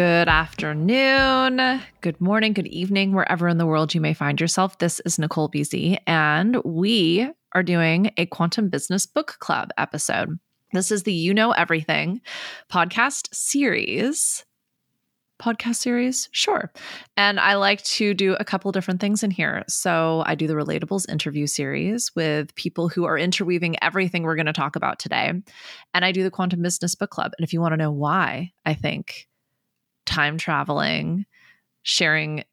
Good afternoon, good morning, good evening, wherever in the world you may find yourself. This is Nicole BZ, and we are doing a Quantum Business Book Club episode. This is the You Know Everything podcast series. Podcast series? Sure. And I like to do a couple different things in here. So I do the Relatables interview series with people who are interweaving everything we're going to talk about today. And I do the Quantum Business Book Club. And if you want to know why I think time traveling, sharing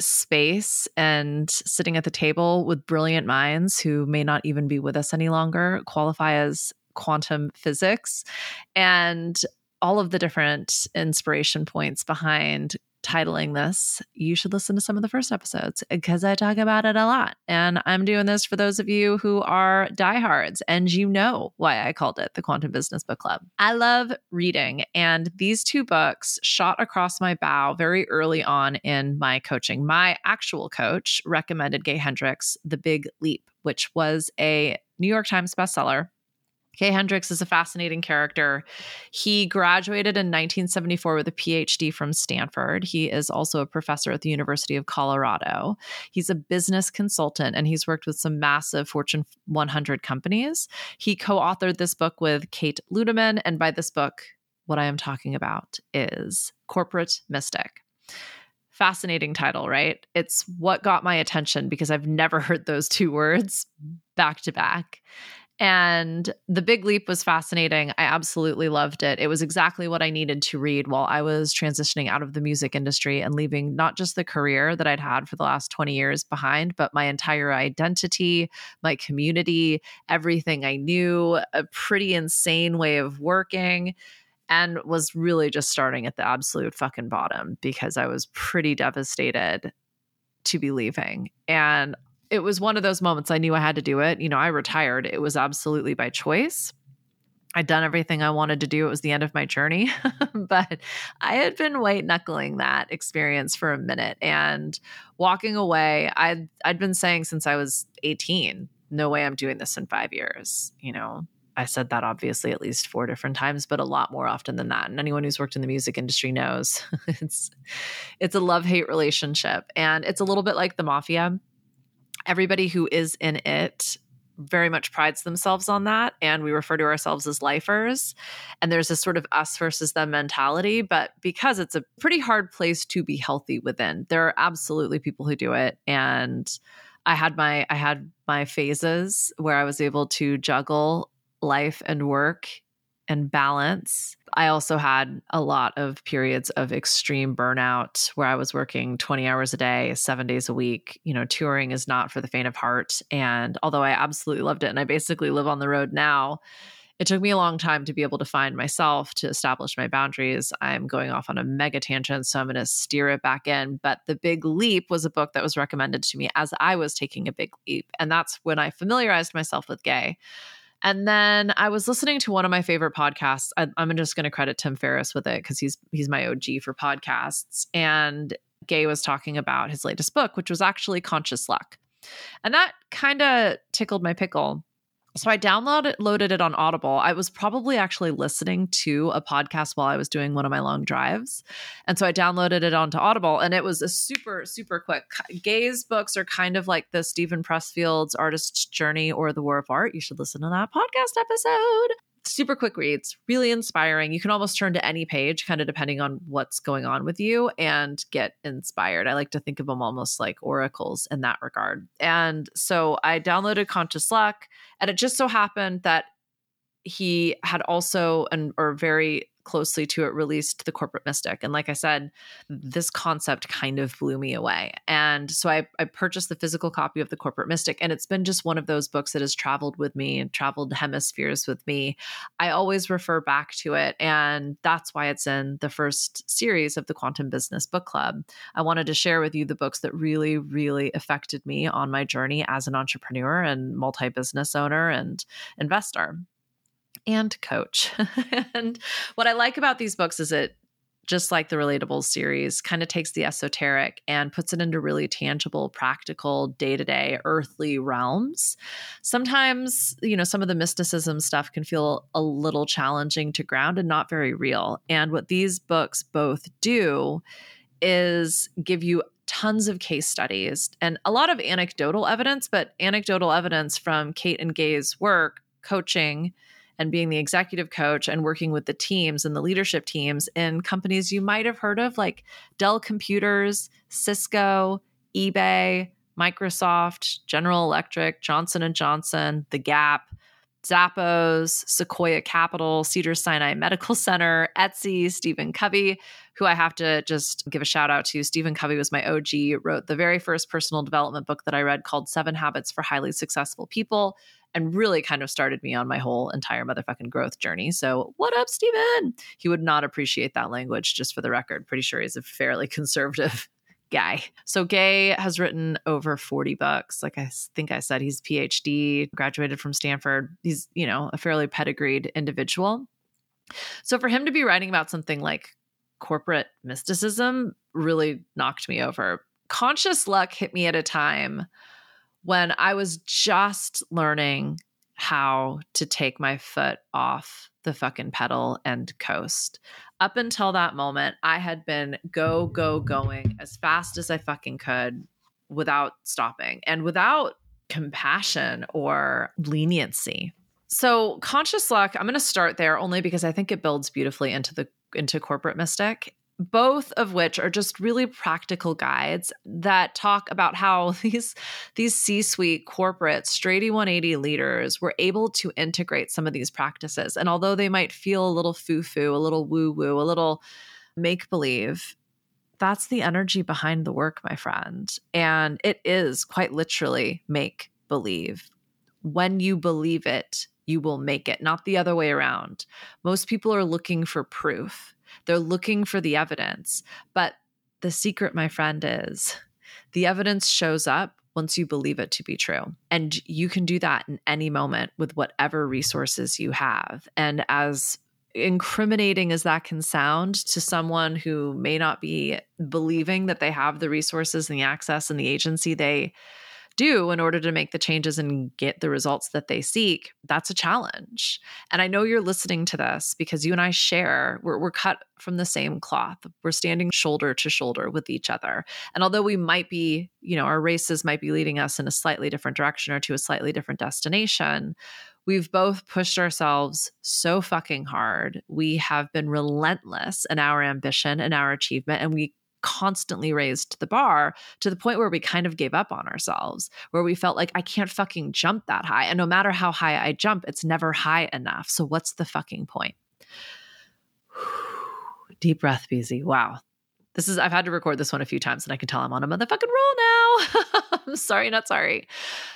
space and sitting at the table with brilliant minds who may not even be with us any longer qualify as quantum physics. And all of the different inspiration points behind titling this, you should listen to some of the first episodes because I talk about it a lot. And I'm doing this for those of you who are diehards and you know why I called it the Quantum Business Book Club. I love reading, and these two books shot across my bow very early on in my coaching. My actual coach recommended Gay Hendricks' The Big Leap, which was a New York Times bestseller Gay Hendricks is a fascinating character. He graduated in 1974 with a PhD from Stanford. He is also a professor at the University of Colorado. He's a business consultant and he's worked with some massive Fortune 100 companies. He co authored this book with Kate Ludeman. And by this book, what I am talking about is Corporate Mystic. Fascinating title, right? It's what got my attention because I've never heard those two words back to back. And The Big Leap was fascinating. I absolutely loved it. It was exactly what I needed to read while I was transitioning out of the music industry and leaving not just the career that I'd had for the last 20 years behind, but my entire identity, my community, everything I knew, a pretty insane way of working and was really just starting at the absolute fucking bottom because I was pretty devastated to be leaving. And it was one of those moments I knew I had to do it. You know, I retired. It was absolutely by choice. I'd done everything I wanted to do. It was the end of my journey. but I had been white knuckling that experience for a minute and walking away. I'd I'd been saying since I was 18, no way I'm doing this in five years. You know, I said that obviously at least four different times, but a lot more often than that. And anyone who's worked in the music industry knows it's it's a love-hate relationship. And it's a little bit like the mafia everybody who is in it very much prides themselves on that and we refer to ourselves as lifers. And there's this sort of us versus them mentality but because it's a pretty hard place to be healthy within there are absolutely people who do it. And i had my i had my phases where i was able to juggle life and work and balance. I also had a lot of periods of extreme burnout where I was working 20 hours a day, seven days a week. You know, touring is not for the faint of heart. And although I absolutely loved it and I basically live on the road now, it took me a long time to be able to find myself to establish my boundaries. I'm going off on a mega tangent, so I'm going to steer it back in. But The Big Leap was a book that was recommended to me as I was taking a big leap. And that's when I familiarized myself with gay. And then I was listening to one of my favorite podcasts. I, am just going to credit Tim Ferriss with it because he's he's my OG for podcasts. And Gay was talking about his latest book, which was actually Conscious Luck, and that kind of tickled my pickle so I downloaded loaded it on Audible. I was probably actually listening to a podcast while I was doing one of my long drives. And so I downloaded it onto Audible and it was a super super quick. Gay's books are kind of like the Steven Pressfield's Artist's Journey or The War of Art. You should listen to that podcast episode super quick reads, really inspiring. You can almost turn to any page, kind of depending on what's going on with you, and get inspired. I like to think of them almost like oracles in that regard. And so I downloaded Conscious Luck, and it just so happened that he had also and or very closely to it released the corporate mystic and like i said this concept kind of blew me away and so I, I, purchased the physical copy of the corporate mystic and it's been just one of those books that has traveled with me and traveled hemispheres with me. I always refer back to it and that's why it's in the first series of the quantum business book club. I wanted to share with you the books that really really affected me on my journey as an entrepreneur and multi-business owner and investor and coach. and what I like about these books is it just like the Relatable series, kind of takes the esoteric and puts it into really tangible, practical, day to day, earthly realms. Sometimes, you know, some of the mysticism stuff can feel a little challenging to ground and not very real. And what these books both do is give you tons of case studies and a lot of anecdotal evidence, but anecdotal evidence from Kate and Gay's work, coaching, and being the executive coach and working with the teams and the leadership teams in companies you might have heard of like Dell Computers, Cisco, eBay, Microsoft, General Electric, Johnson and Johnson, The Gap, Zappos, Sequoia Capital, Cedar Sinai Medical Center, Etsy, Stephen Covey, who I have to just give a shout out to. Stephen Covey was my OG, wrote the very first personal development book that I read called Seven Habits for Highly Successful People and really kind of started me on my whole entire motherfucking growth journey. So, what up, Stephen? He would not appreciate that language, just for the record. Pretty sure he's a fairly conservative guy. So, Gay has written over 40 books. Like I think I said, he's PhD, graduated from Stanford. He's, you know, a fairly pedigreed individual. So, for him to be writing about something like corporate mysticism really knocked me over. Conscious luck hit me at a time when I was just learning how to take my foot off the fucking pedal and coast. Up until that moment, I had been go, go, going as fast as I fucking could without stopping and without compassion or leniency. So, conscious luck, I'm going to start there only because I think it builds beautifully into the into corporate mystic both of which are just really practical guides that talk about how these these C-suite corporate straighty 180 leaders were able to integrate some of these practices. And although they might feel a little foo-foo, a little woo-woo, a little make-believe, that's the energy behind the work, my friend. And it is quite literally make believe. When you believe it, you will make it, not the other way around. Most people are looking for proof. They're looking for the evidence. But the secret, my friend, is the evidence shows up once you believe it to be true. And you can do that in any moment with whatever resources you have. And as incriminating as that can sound to someone who may not be believing that they have the resources and the access and the agency they do in order to make the changes and get the results that they seek, that's a challenge. And I know you're listening to this because you and I share, we're, we're cut from the same cloth. We're standing shoulder to shoulder with each other. And although we might be, you know, our races might be leading us in a slightly different direction or to a slightly different destination, we've both pushed ourselves so fucking hard. We have been relentless in our ambition and our achievement, and we constantly raised the bar to the point where we kind of gave up on ourselves, where we felt like I can't fucking jump that high. And no matter how high I jump, it's never high enough. So what's the fucking point? Deep breath, BZ. Wow. This is, I've had to record this one a few times and I can tell I'm on a motherfucking roll now. I'm sorry, not sorry.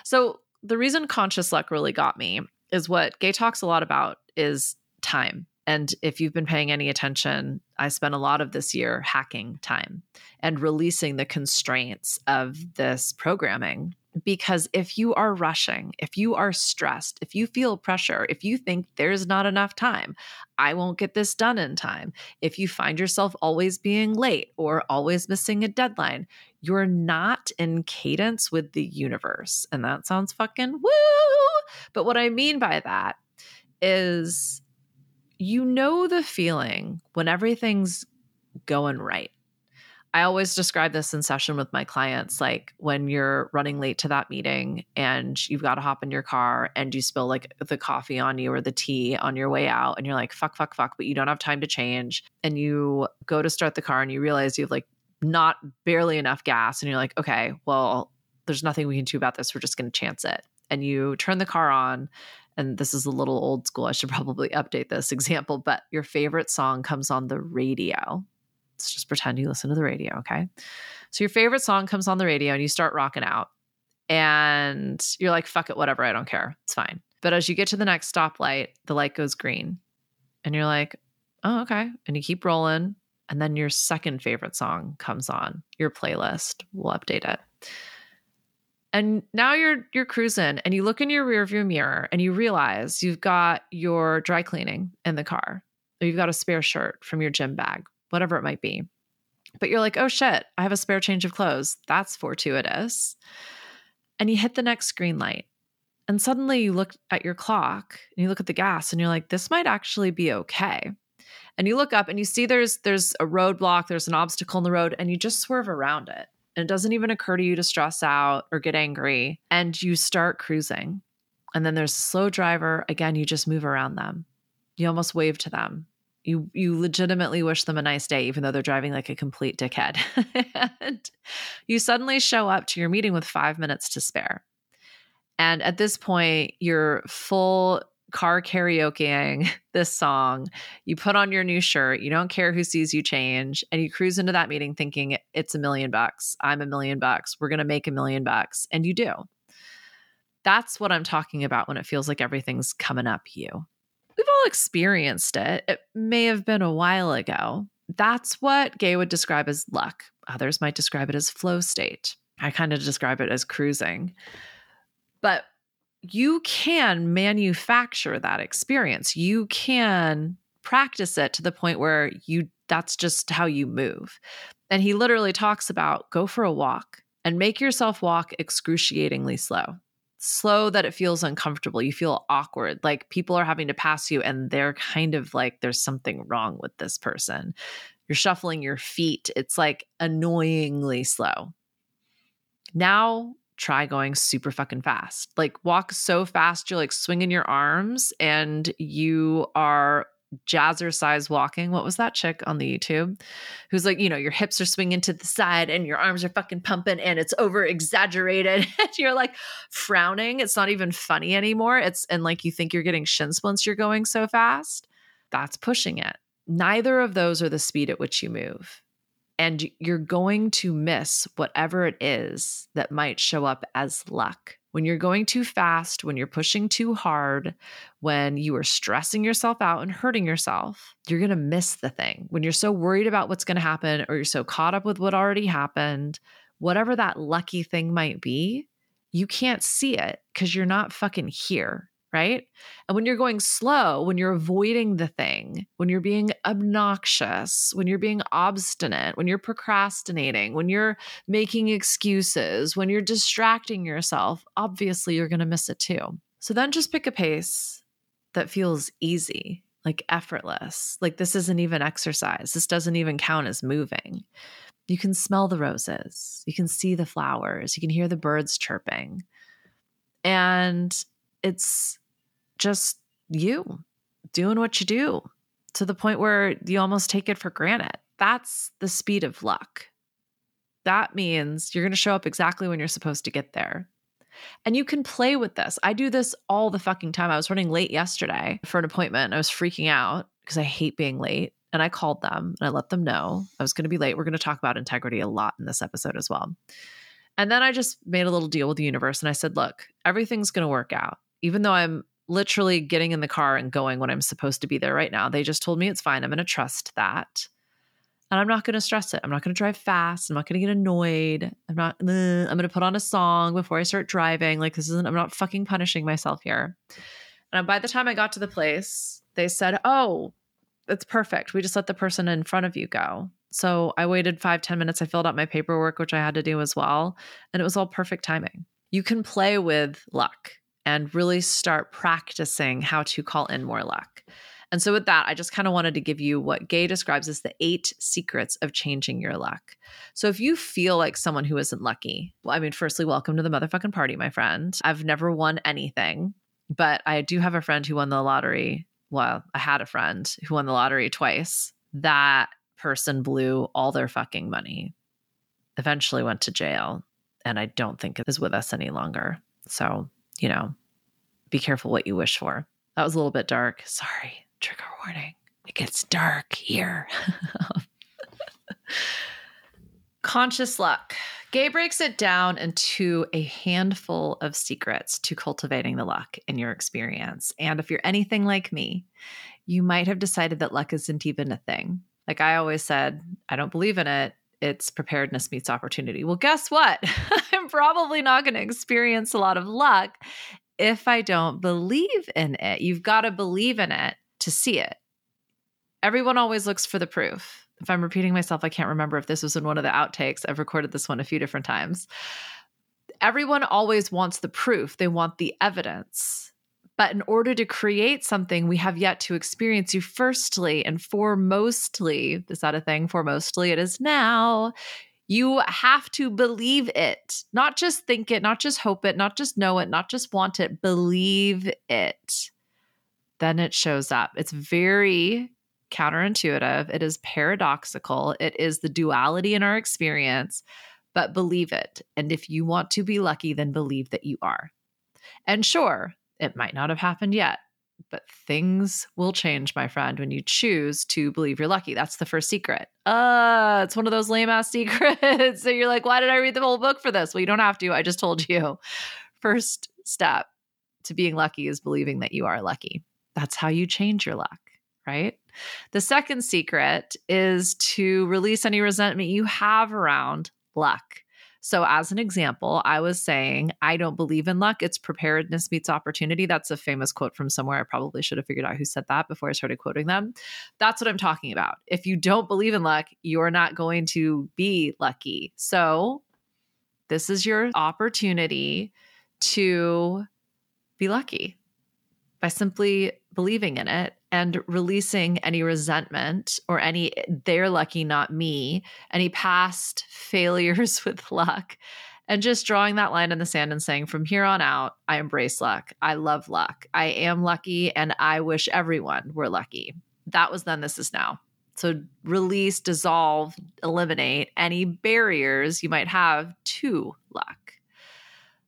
So the reason conscious luck really got me is what Gay talks a lot about is time and if you've been paying any attention, I spent a lot of this year hacking time and releasing the constraints of this programming. Because if you are rushing, if you are stressed, if you feel pressure, if you think there's not enough time, I won't get this done in time, if you find yourself always being late or always missing a deadline, you're not in cadence with the universe. And that sounds fucking woo. But what I mean by that is you know the feeling when everything's going right. I always describe this in session with my clients like when you're running late to that meeting and you've got to hop in your car and you spill like the coffee on you or the tea on your way out and you're like, fuck, fuck, fuck, but you don't have time to change. And you go to start the car and you realize you have like not barely enough gas and you're like, okay, well, there's nothing we can do about this. We're just going to chance it. And you turn the car on and this is a little old school. I should probably update this example, but your favorite song comes on the radio. Let's just pretend you listen to the radio, okay? So your favorite song comes on the radio and you start rocking out. And you're like, fuck it, whatever, I don't care. It's fine. But as you get to the next stoplight, the light goes green. And you're like, oh, okay. And you keep rolling. And then your second favorite song comes on your playlist. We'll update it. And now you're you're cruising and you look in your rearview mirror and you realize you've got your dry cleaning in the car. Or you've got a spare shirt from your gym bag whatever it might be. But you're like, oh shit, I have a spare change of clothes. That's fortuitous. And you hit the next green light. And suddenly you look at your clock and you look at the gas and you're like, this might actually be okay. And you look up and you see there's there's a roadblock, there's an obstacle in the road, and you just swerve around it. And it doesn't even occur to you to stress out or get angry. And you start cruising. And then there's a slow driver. Again, you just move around them. You almost wave to them you you legitimately wish them a nice day even though they're driving like a complete dickhead and you suddenly show up to your meeting with 5 minutes to spare and at this point you're full car karaokeing this song you put on your new shirt you don't care who sees you change and you cruise into that meeting thinking it's a million bucks i'm a million bucks we're going to make a million bucks and you do that's what i'm talking about when it feels like everything's coming up you We've all experienced it. It may have been a while ago. That's what Gay would describe as luck. Others might describe it as flow state. I kind of describe it as cruising. But you can manufacture that experience. You can practice it to the point where you that's just how you move. And he literally talks about go for a walk and make yourself walk excruciatingly slow slow that it feels uncomfortable. You feel awkward. Like people are having to pass you and they're kind of like, there's something wrong with this person. You're shuffling your feet. It's like annoyingly slow. Now try going super fucking fast. Like walk so fast, you're like swinging your arms and you are jazzercise walking. What was that chick on the YouTube who's like, you know, your hips are swinging to the side and your arms are fucking pumping and it's over exaggerated. and you're like frowning. It's not even funny anymore. It's, and like you think you're getting shin splints, you're going so fast. That's pushing it. Neither of those are the speed at which you move. And you're going to miss whatever it is that might show up as luck when you're going too fast, when you're pushing too hard, when you are stressing yourself out and hurting yourself, you're going to miss the thing. When you're so worried about what's going to happen or you're so caught up with what already happened, whatever that lucky thing might be, you can't see it because you're not fucking here right? And when you're going slow, when you're avoiding the thing, when you're being obnoxious, when you're being obstinate, when you're procrastinating, when you're making excuses, when you're distracting yourself, obviously you're going to miss it too. So then just pick a pace that feels easy, like effortless. Like this isn't even exercise. This doesn't even count as moving. You can smell the roses. You can see the flowers. You can hear the birds chirping. And it's just you doing what you do to the point where you almost take it for granted. That's the speed of luck. That means you're going to show up exactly when you're supposed to get there. And you can play with this. I do this all the fucking time. I was running late yesterday for an appointment. I was freaking out because I hate being late. And I called them and I let them know I was going to be late. We're going to talk about integrity a lot in this episode as well. And then I just made a little deal with the universe and I said, look, everything's going to work out. Even though I'm literally getting in the car and going when I'm supposed to be there right now. They just told me it's fine. I'm going to trust that. And I'm not going to stress it. I'm not going to drive fast. I'm not going to get annoyed. I'm not, I'm going to put on a song before I start driving. Like, this isn't, I'm not fucking punishing myself here. And by the time I got to the place, they said, Oh, it's perfect. We just let the person in front of you go. So I waited five ten minutes. I filled out my paperwork, which I had to do as well. And it was all perfect timing. You can play with luck and really start practicing how to call in more luck. And so, with that, I just kind of wanted to give you what Gay describes as the eight secrets of changing your luck. So, if you feel like someone who isn't lucky, well, I mean, firstly, welcome to the motherfucking party, my friend. I've never won anything, but I do have a friend who won the lottery. Well, I had a friend who won the lottery twice. That person blew all their fucking money, eventually went to jail, and I don't think is with us any longer. So, you know, be careful what you wish for. That was a little bit dark. Sorry. Trigger warning. It gets dark here. Conscious luck. Gay breaks it down into a handful of secrets to cultivating the luck in your experience. And if you're anything like me, you might have decided that luck isn't even a thing. Like I always said, I don't believe in it. It's preparedness meets opportunity. Well, guess what? I'm probably not going to experience a lot of luck if I don't believe in it. You've got to believe in it to see it. Everyone always looks for the proof. if I'm repeating myself, I can't remember if this was in one of the outtakes. I've recorded this one a few different times. Everyone always wants the proof, they want the evidence. But in order to create something we have yet to experience, you firstly and foremostly, is that a thing? Foremostly, it is now. You have to believe it, not just think it, not just hope it, not just know it, not just want it, believe it. Then it shows up. It's very counterintuitive. It is paradoxical. It is the duality in our experience, but believe it. And if you want to be lucky, then believe that you are. And sure, it might not have happened yet, but things will change, my friend, when you choose to believe you're lucky. That's the first secret. Uh, it's one of those lame ass secrets. so you're like, why did I read the whole book for this? Well, you don't have to. I just told you. First step to being lucky is believing that you are lucky. That's how you change your luck, right? The second secret is to release any resentment you have around luck. So, as an example, I was saying, I don't believe in luck. It's preparedness meets opportunity. That's a famous quote from somewhere. I probably should have figured out who said that before I started quoting them. That's what I'm talking about. If you don't believe in luck, you're not going to be lucky. So, this is your opportunity to be lucky by simply believing in it and releasing any resentment or any they're lucky, not me, any past failures with luck, and just drawing that line in the sand and saying, from here on out, I embrace luck. I love luck. I am lucky, and I wish everyone were lucky. That was then, this is now. So, release, dissolve, eliminate any barriers you might have to luck.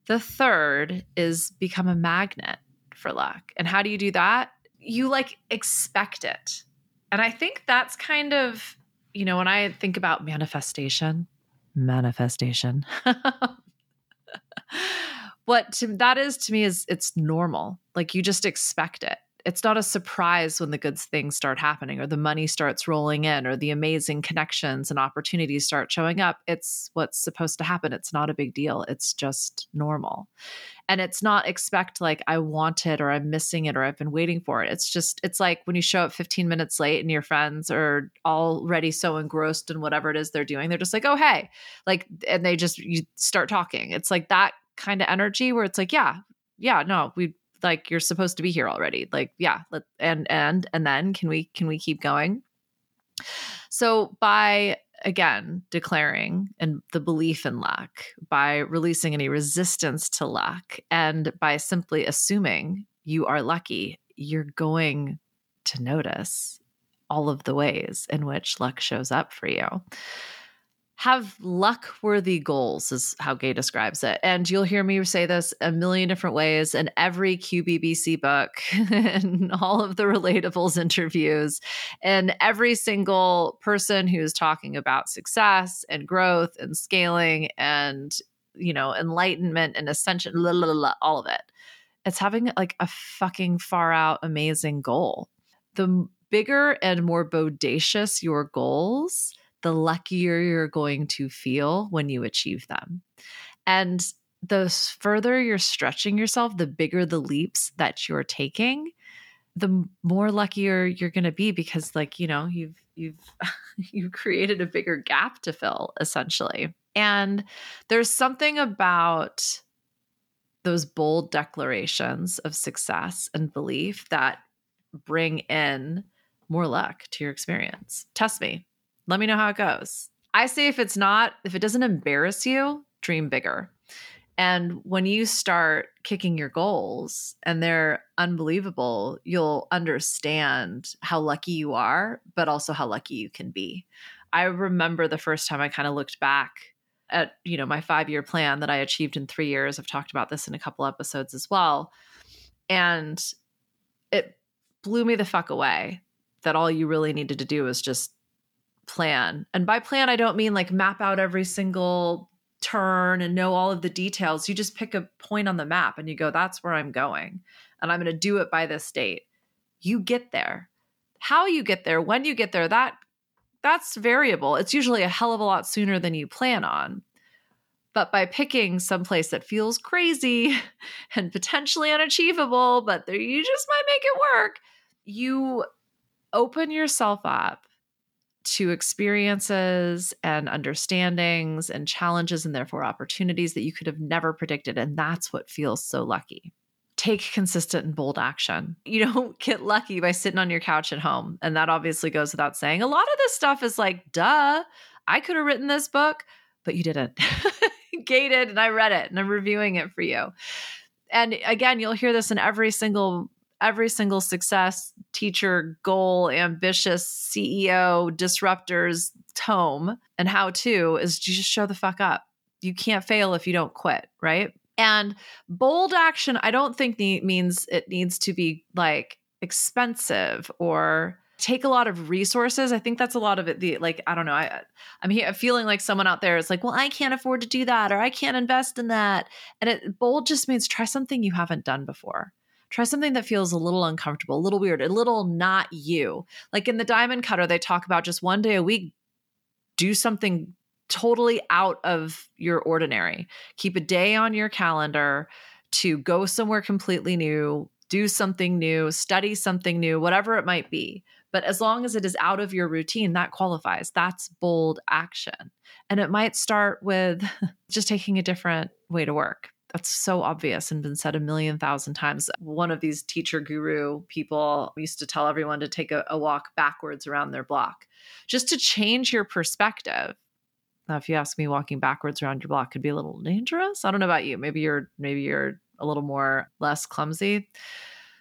The third is become a magnet for luck. And how do you do that? You like expect it. And I think that's kind of, you know, when I think about manifestation, manifestation. what to, that is to me is it's normal. Like you just expect it it's not a surprise when the good things start happening or the money starts rolling in or the amazing connections and opportunities start showing up. It's what's supposed to happen. It's not a big deal. It's just normal. And it's not expect like I want it or I'm missing it or I've been waiting for it. It's just, it's like when you show up 15 minutes late and your friends are already so engrossed in whatever it is they're doing. They're just like, oh, hey, like, and they just, you start talking. It's like that kind of energy where it's like, yeah, yeah, no, we like you're supposed to be here already. Like yeah let, and and and then can we can we keep going? So by again declaring and the belief in luck by releasing any resistance to luck and by simply assuming you are lucky you're going to notice all of the ways in which luck shows up for you have luck worthy goals is how gay describes it. And you'll hear me say this a million different ways in every qbbc book and all of the relatables interviews. And every single person who's talking about success and growth and scaling and you know enlightenment and ascension blah, blah, blah, all of it. It's having like a fucking far out amazing goal. The bigger and more bodacious your goals the luckier you're going to feel when you achieve them. And the further you're stretching yourself, the bigger the leaps that you're taking, the more luckier you're going to be because like, you know, you've you've you've created a bigger gap to fill essentially. And there's something about those bold declarations of success and belief that bring in more luck to your experience. Test me. Let me know how it goes. I say if it's not, if it doesn't embarrass you, dream bigger. And when you start kicking your goals and they're unbelievable, you'll understand how lucky you are, but also how lucky you can be. I remember the first time I kind of looked back at, you know, my 5-year plan that I achieved in 3 years. I've talked about this in a couple episodes as well. And it blew me the fuck away that all you really needed to do was just plan. And by plan, I don't mean like map out every single turn and know all of the details. You just pick a point on the map and you go, that's where I'm going. And I'm going to do it by this date. You get there. How you get there, when you get there, that that's variable. It's usually a hell of a lot sooner than you plan on. But by picking some place that feels crazy and potentially unachievable, but there, you just might make it work, you open yourself up to experiences and understandings and challenges and therefore opportunities that you could have never predicted. And that's what feels so lucky. Take consistent and bold action. You don't get lucky by sitting on your couch at home. And that obviously goes without saying. A lot of this stuff is like, duh, I could have written this book, but you didn't. Gated, and I read it and I'm reviewing it for you. And again, you'll hear this in every single every single success teacher goal ambitious ceo disruptors tome and how to is just show the fuck up. You can't fail if you don't quit right? And bold action i don't think means it needs to be like expensive or take a lot of resources. I think that's a lot of it the like i don't know i i'm here feeling like someone out there is like well i can't afford to do that or i can't invest in that. And it bold just means try something you haven't done before try something that feels a little uncomfortable, a little weird, a little not you. Like in the Diamond Cutter, they talk about just one day a week, do something totally out of your ordinary. Keep a day on your calendar to go somewhere completely new, do something new, study something new, whatever it might be. But as long as it is out of your routine, that qualifies. That's bold action. And it might start with just taking a different way to work that's so obvious and been said a million thousand times. One of these teacher guru people used to tell everyone to take a, a walk backwards around their block just to change your perspective. Now, if you ask me, walking backwards around your block could be a little dangerous. I don't know about you. Maybe you're maybe you're a little more less clumsy.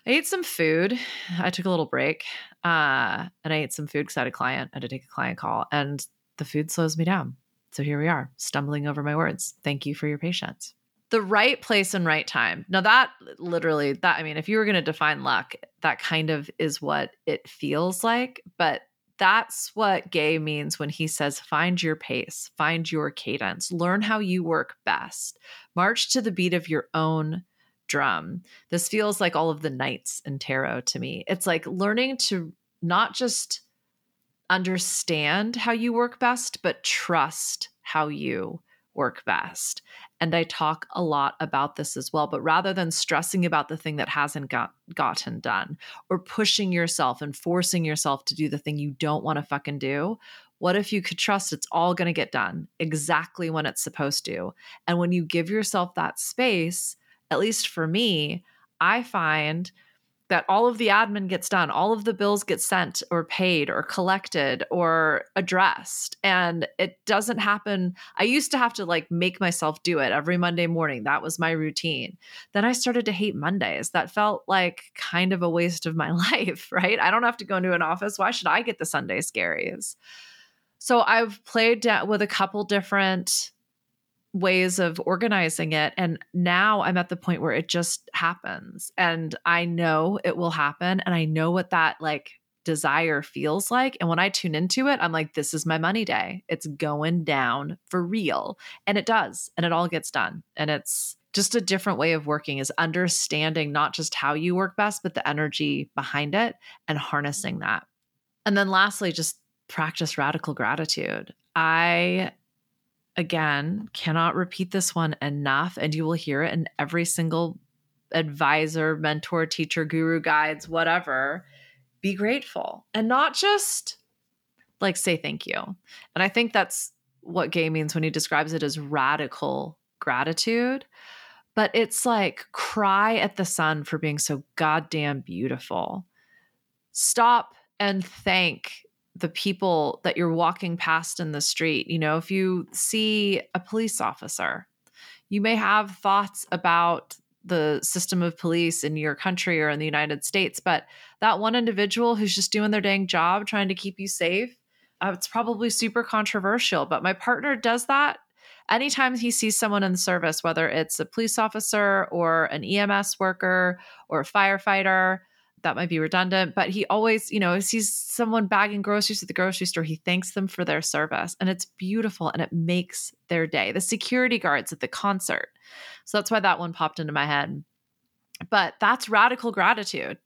I ate some food. I took a little break, uh, and I ate some food because I had a client. I had to take a client call, and the food slows me down. So here we are, stumbling over my words. Thank you for your patience the right place and right time. Now that literally that I mean if you were going to define luck, that kind of is what it feels like, but that's what gay means when he says find your pace, find your cadence, learn how you work best. March to the beat of your own drum. This feels like all of the knights in tarot to me. It's like learning to not just understand how you work best, but trust how you work best. And I talk a lot about this as well. But rather than stressing about the thing that hasn't got gotten done or pushing yourself and forcing yourself to do the thing you don't want to fucking do, what if you could trust it's all going to get done exactly when it's supposed to? And when you give yourself that space, at least for me, I find that all of the admin gets done, all of the bills get sent or paid or collected or addressed. And it doesn't happen. I used to have to like make myself do it every Monday morning. That was my routine. Then I started to hate Mondays. That felt like kind of a waste of my life, right? I don't have to go into an office. Why should I get the Sunday scaries? So I've played with a couple different ways of organizing it. And now I'm at the point where it just happens. And I know it will happen. And I know what that like desire feels like. And when I tune into it, I'm like, this is my money day. It's going down for real. And it does. And it all gets done. And it's just a different way of working is understanding not just how you work best, but the energy behind it and harnessing that. And then lastly, just practice radical gratitude. I again, cannot repeat this one enough. And you will hear it in every single advisor, mentor, teacher, guru, guides, whatever. Be grateful and not just like say thank you. And I think that's what gay means when he describes it as radical gratitude. But it's like cry at the sun for being so goddamn beautiful. Stop and thank the people that you're walking past in the street. You know, if you see a police officer, you may have thoughts about the system of police in your country or in the United States, but that one individual who's just doing their dang job trying to keep you safe, uh, it's probably super controversial. But my partner does that anytime he sees someone in the service, whether it's a police officer or an EMS worker or a firefighter that might be redundant, but he always, you know, sees someone bagging groceries at the grocery store, he thanks them for their service. And it's beautiful and it makes their day. The security guards at the concert. So that's why that one popped into my head. But that's radical gratitude.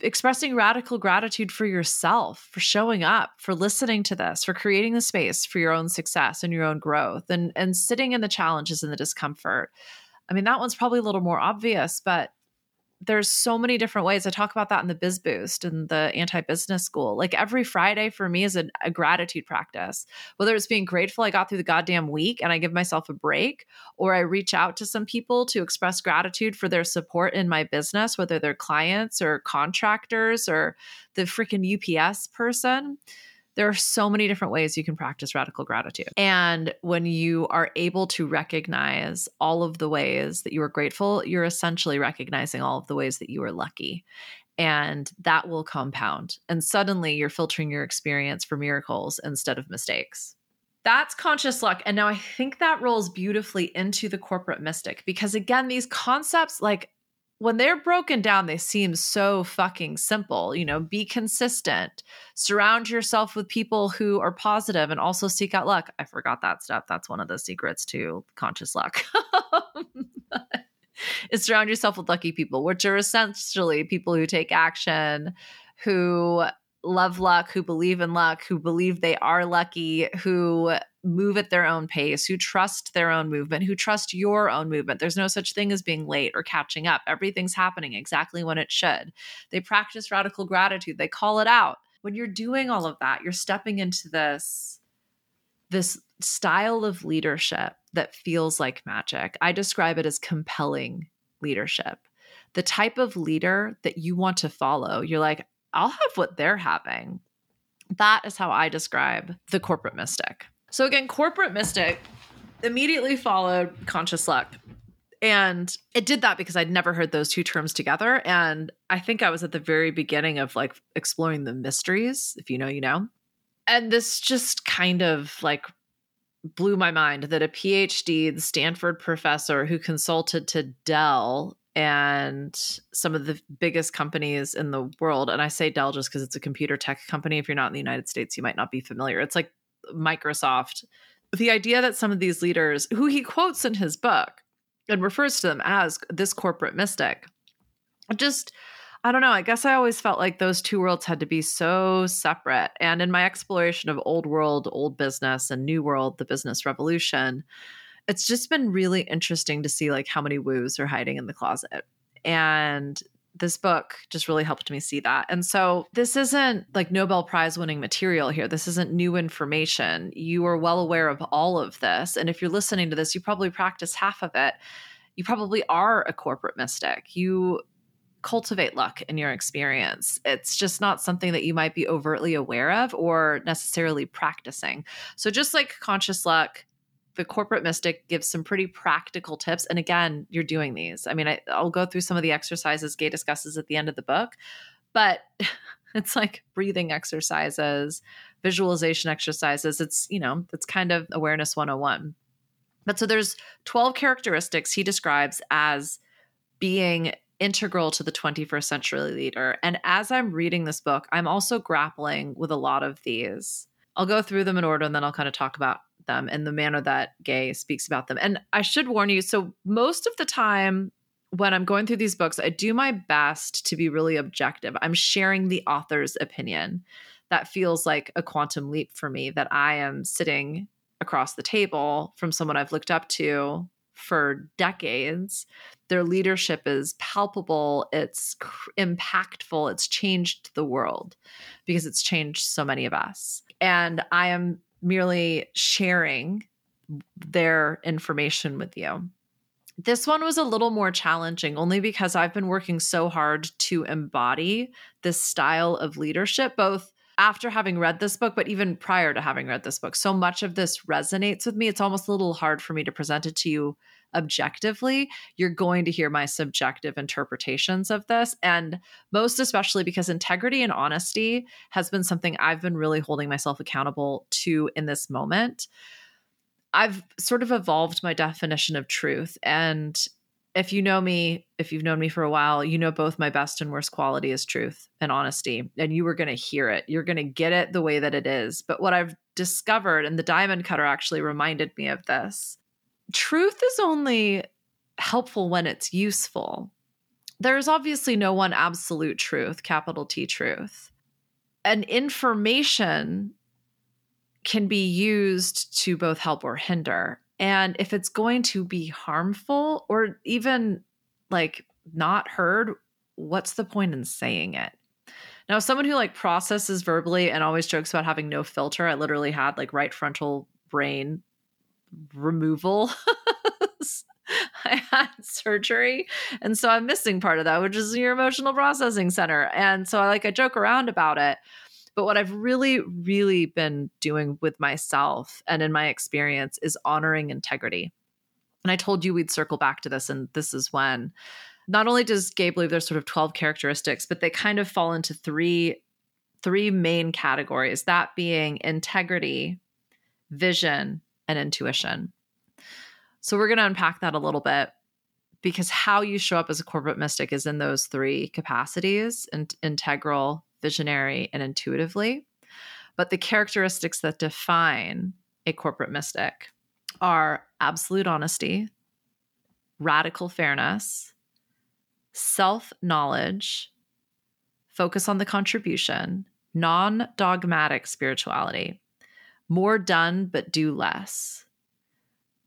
Expressing radical gratitude for yourself, for showing up, for listening to this, for creating the space for your own success and your own growth and and sitting in the challenges and the discomfort. I mean, that one's probably a little more obvious, but there's so many different ways. I talk about that in the Biz Boost and the anti business school. Like every Friday for me is a, a, gratitude practice, whether it's being grateful I got through the goddamn week and I give myself a break, or I reach out to some people to express gratitude for their support in my business, whether they're clients or contractors or the freaking UPS person there are so many different ways you can practice radical gratitude. And when you are able to recognize all of the ways that you are grateful, you're essentially recognizing all of the ways that you are lucky. And that will compound. And suddenly you're filtering your experience for miracles instead of mistakes. That's conscious luck. And now I think that rolls beautifully into the corporate mystic because, again, these concepts, like when they're broken down, they seem so fucking simple. You know, be consistent, surround yourself with people who are positive, and also seek out luck. I forgot that stuff. That's one of the secrets to conscious luck. is surround yourself with lucky people, which are essentially people who take action, who love luck, who believe in luck, who believe they are lucky, who move at their own pace, who trust their own movement, who trust your own movement. There's no such thing as being late or catching up. Everything's happening exactly when it should. They practice radical gratitude, they call it out. When you're doing all of that, you're stepping into this this style of leadership that feels like magic. I describe it as compelling leadership. The type of leader that you want to follow. You're like, I'll have what they're having. That is how I describe the corporate mystic. So, again, corporate mystic immediately followed conscious luck. And it did that because I'd never heard those two terms together. And I think I was at the very beginning of like exploring the mysteries. If you know, you know. And this just kind of like blew my mind that a PhD the Stanford professor who consulted to Dell and some of the biggest companies in the world. And I say Dell just because it's a computer tech company. If you're not in the United States, you might not be familiar. It's like Microsoft. The idea that some of these leaders, who he quotes in his book and refers to them as this corporate mystic, just, I don't know. I guess I always felt like those two worlds had to be so separate. And in my exploration of old world, old business, and new world, the business revolution, it's just been really interesting to see like how many woos are hiding in the closet. And this book just really helped me see that. And so this isn't like Nobel Prize winning material here. This isn't new information. You are well aware of all of this. And if you're listening to this, you probably practice half of it. You probably are a corporate mystic. You cultivate luck in your experience. It's just not something that you might be overtly aware of or necessarily practicing. So just like conscious luck, the corporate mystic gives some pretty practical tips. And again, you're doing these. I mean, I, I'll go through some of the exercises Gay discusses at the end of the book, but it's like breathing exercises, visualization exercises. It's, you know, it's kind of awareness 101. But so there's 12 characteristics he describes as being integral to the 21st century leader. And as I'm reading this book, I'm also grappling with a lot of these. I'll go through them in order and then I'll kind of talk about them and the manner that Gay speaks about them. And I should warn you so, most of the time when I'm going through these books, I do my best to be really objective. I'm sharing the author's opinion. That feels like a quantum leap for me that I am sitting across the table from someone I've looked up to for decades. Their leadership is palpable, it's impactful, it's changed the world because it's changed so many of us. And I am merely sharing their information with you. This one was a little more challenging only because I've been working so hard to embody this style of leadership, both after having read this book, but even prior to having read this book. So much of this resonates with me. It's almost a little hard for me to present it to you objectively, you're going to hear my subjective interpretations of this. And most especially because integrity and honesty has been something I've been really holding myself accountable to in this moment. I've sort of evolved my definition of truth. And if you know me, if you've known me for a while, you know both my best and worst quality is truth and honesty. And you are going to hear it. You're going to get it the way that it is. But what I've discovered, and the diamond cutter actually reminded me of this, truth is only helpful when it's useful. There's obviously no one absolute truth, capital T truth. And information can be used to both help or hinder. And if it's going to be harmful or even like not heard, what's the point in saying it? Now, someone who like processes verbally and always jokes about having no filter, I literally had like right frontal brain removal. I had surgery. And so I'm missing part of that, which is your emotional processing center. And so I like I joke around about it. But what I've really, really been doing with myself and in my experience is honoring integrity. And I told you we'd circle back to this, and this is when not only does Gay believe there's sort of 12 characteristics, but they kind of fall into three three main categories, that being integrity, vision, and intuition. So we're going to unpack that a little bit because how you show up as a corporate mystic is in those three capacities and integral, visionary, and intuitively. But the characteristics that define a corporate mystic are absolute honesty, radical fairness, self knowledge, focus on the contribution, non dogmatic spirituality, more done but do less,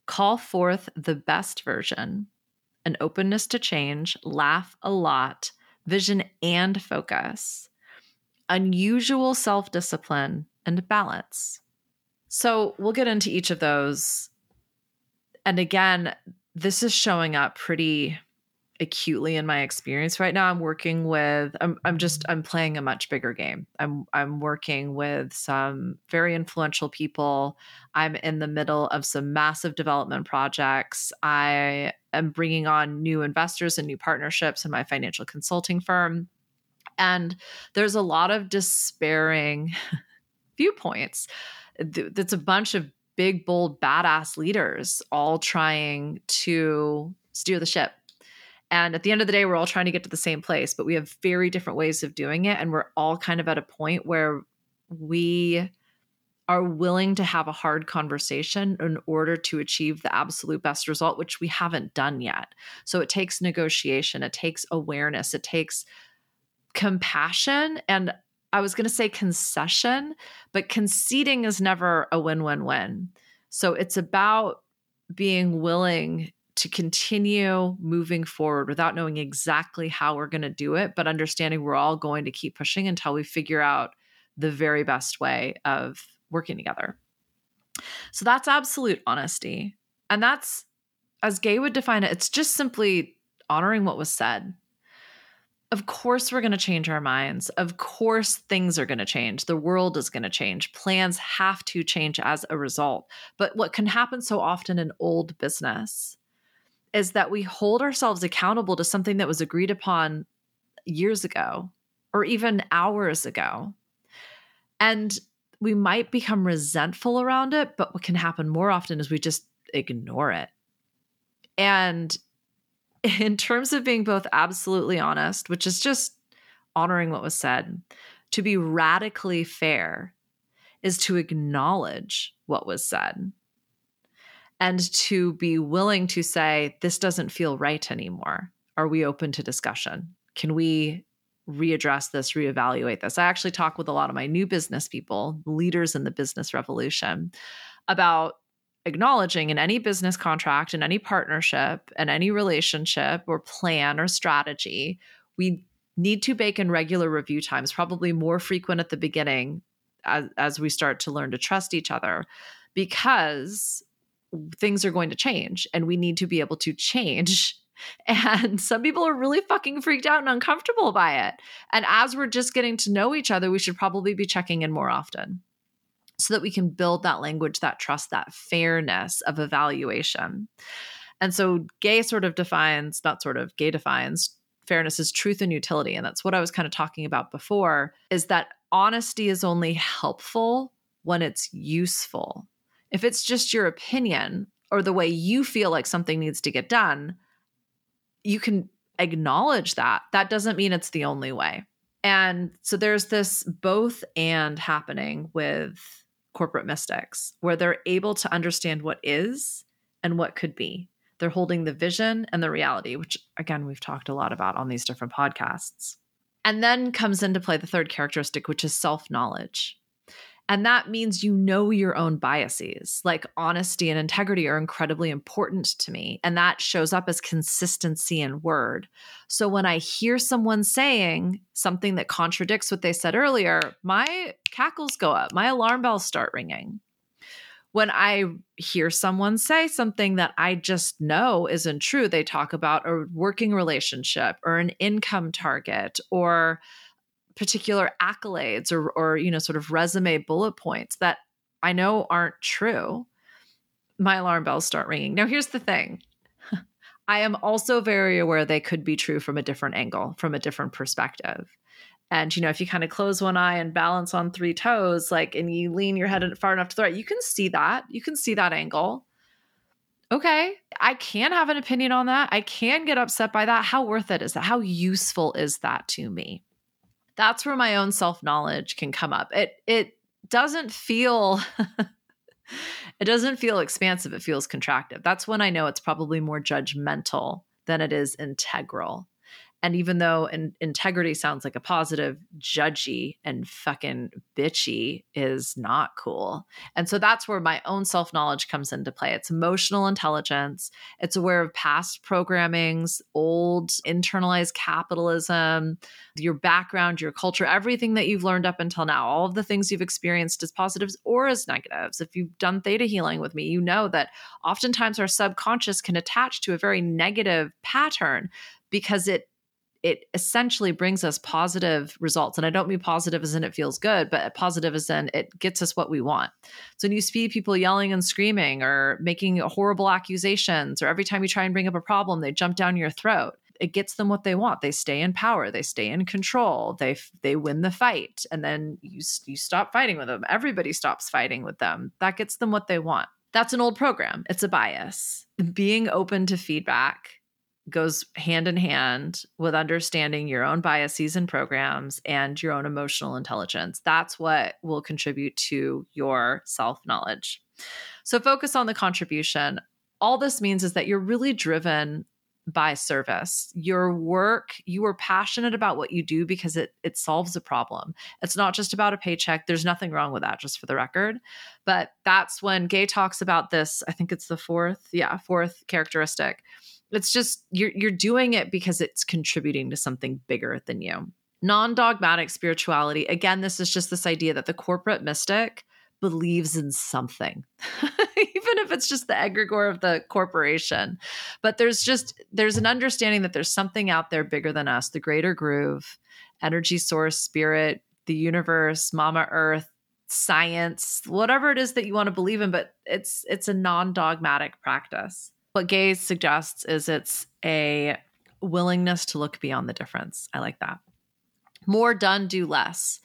call forth the best version, an openness to change, laugh a lot, vision and focus, unusual self discipline, and balance. So we'll get into each of those. And again, this is showing up pretty acutely in my experience right now i'm working with i'm i'm just i'm playing a much bigger game. I'm i'm working with some very influential people. I'm in the middle of some massive development projects. I am bringing on new investors and new partnerships in my financial consulting firm. And there's a lot of despairing viewpoints. That's a bunch of big bold badass leaders all trying to steer the ship and at the end of the day, we're all trying to get to the same place, but we have very different ways of doing it. And we're all kind of at a point where we are willing to have a hard conversation in order to achieve the absolute best result, which we haven't done yet. So it takes negotiation, it takes awareness, it takes compassion. And I was going to say concession, but conceding is never a win win win. So it's about being willing to continue moving forward without knowing exactly how we're going to do it, but understanding we're all going to keep pushing until we figure out the very best way of working together. So that's absolute honesty. And that's, as Gay would define it, it's just simply honoring what was said. Of course, we're going to change our minds. Of course, things are going to change. The world is going to change. Plans have to change as a result. But what can happen so often in old business is that we hold ourselves accountable to something that was agreed upon years ago or even hours ago. And we might become resentful around it, but what can happen more often is we just ignore it. And in terms of being both absolutely honest, which is just honoring what was said, to be radically fair is to acknowledge what was said and to be willing to say, this doesn't feel right anymore. Are we open to discussion? Can we readdress this, reevaluate this? I actually talk with a lot of my new business people, leaders in the business revolution, about acknowledging in any business contract, in any partnership, in any relationship or plan or strategy, we need to bake in regular review times, probably more frequent at the beginning as, as we start to learn to trust each other, because things are going to change and we need to be able to change. And some people are really fucking freaked out and uncomfortable by it. And as we're just getting to know each other, we should probably be checking in more often so that we can build that language, that trust, that fairness of evaluation. And so, gay sort of defines, not sort of, gay defines fairness as truth and utility. And that's what I was kind of talking about before is that honesty is only helpful when it's useful. If it's just your opinion or the way you feel like something needs to get done, you can acknowledge that. That doesn't mean it's the only way. And so there's this both and happening with corporate mystics where they're able to understand what is and what could be. They're holding the vision and the reality, which again, we've talked a lot about on these different podcasts. And then comes into play the third characteristic, which is self knowledge. And that means you know your own biases. Like honesty and integrity are incredibly important to me. And that shows up as consistency in word. So when I hear someone saying something that contradicts what they said earlier, my cackles go up, my alarm bells start ringing. When I hear someone say something that I just know isn't true, they talk about a working relationship or an income target or particular accolades or or you know sort of resume bullet points that I know aren't true, my alarm bells start ringing. Now here's the thing. I am also very aware they could be true from a different angle, from a different perspective. And you know, if you kind of close one eye and balance on three toes, like, and you lean your head far enough to the right, you can see that. You can see that angle. Okay, I can have an opinion on that. I can get upset by that. How worth it is that? How useful is that to me? That's where my own self-knowledge can come up. It it doesn't feel it doesn't feel expansive, it feels contractive. That's when I know it's probably more judgmental than it is integral. And even though in, integrity sounds like a positive, judgy and fucking bitchy is not cool. And so that's where my own self knowledge comes into play. It's emotional intelligence, it's aware of past programmings, old internalized capitalism, your background, your culture, everything that you've learned up until now, all of the things you've experienced as positives or as negatives. If you've done theta healing with me, you know that oftentimes our subconscious can attach to a very negative pattern because it it essentially brings us positive results. And I don't mean positive as in it feels good, but positive as in it gets us what we want. So when you see people yelling and screaming or making horrible accusations, or every time you try and bring up a problem, they jump down your throat. It gets them what they want. They stay in power. They stay in control. They they win the fight, and then you you stop fighting with them. Everybody stops fighting with them. That gets them what they want. That's an old program. It's a bias. Being open to feedback goes hand in hand with understanding your own biases and programs and your own emotional intelligence. That's what will contribute to your self knowledge. So, focus on the contribution. All this means is that you're really driven by service. Your work, you are passionate about what you do because it it solves a problem. It's not just about a paycheck. There's nothing wrong with that, just for the record. But that's when Gay talks about this. I think it's the fourth, yeah, fourth characteristic it's just you're you're doing it because it's contributing to something bigger than you. Non-dogmatic spirituality. Again, this is just this idea that the corporate mystic believes in something. Even if it's just the egregore of the corporation. But there's just there's an understanding that there's something out there bigger than us, the greater groove, energy source, spirit, the universe, mama earth, science, whatever it is that you want to believe in, but it's it's a non-dogmatic practice. What Gay suggests is it's a willingness to look beyond the difference. I like that. More done, do less.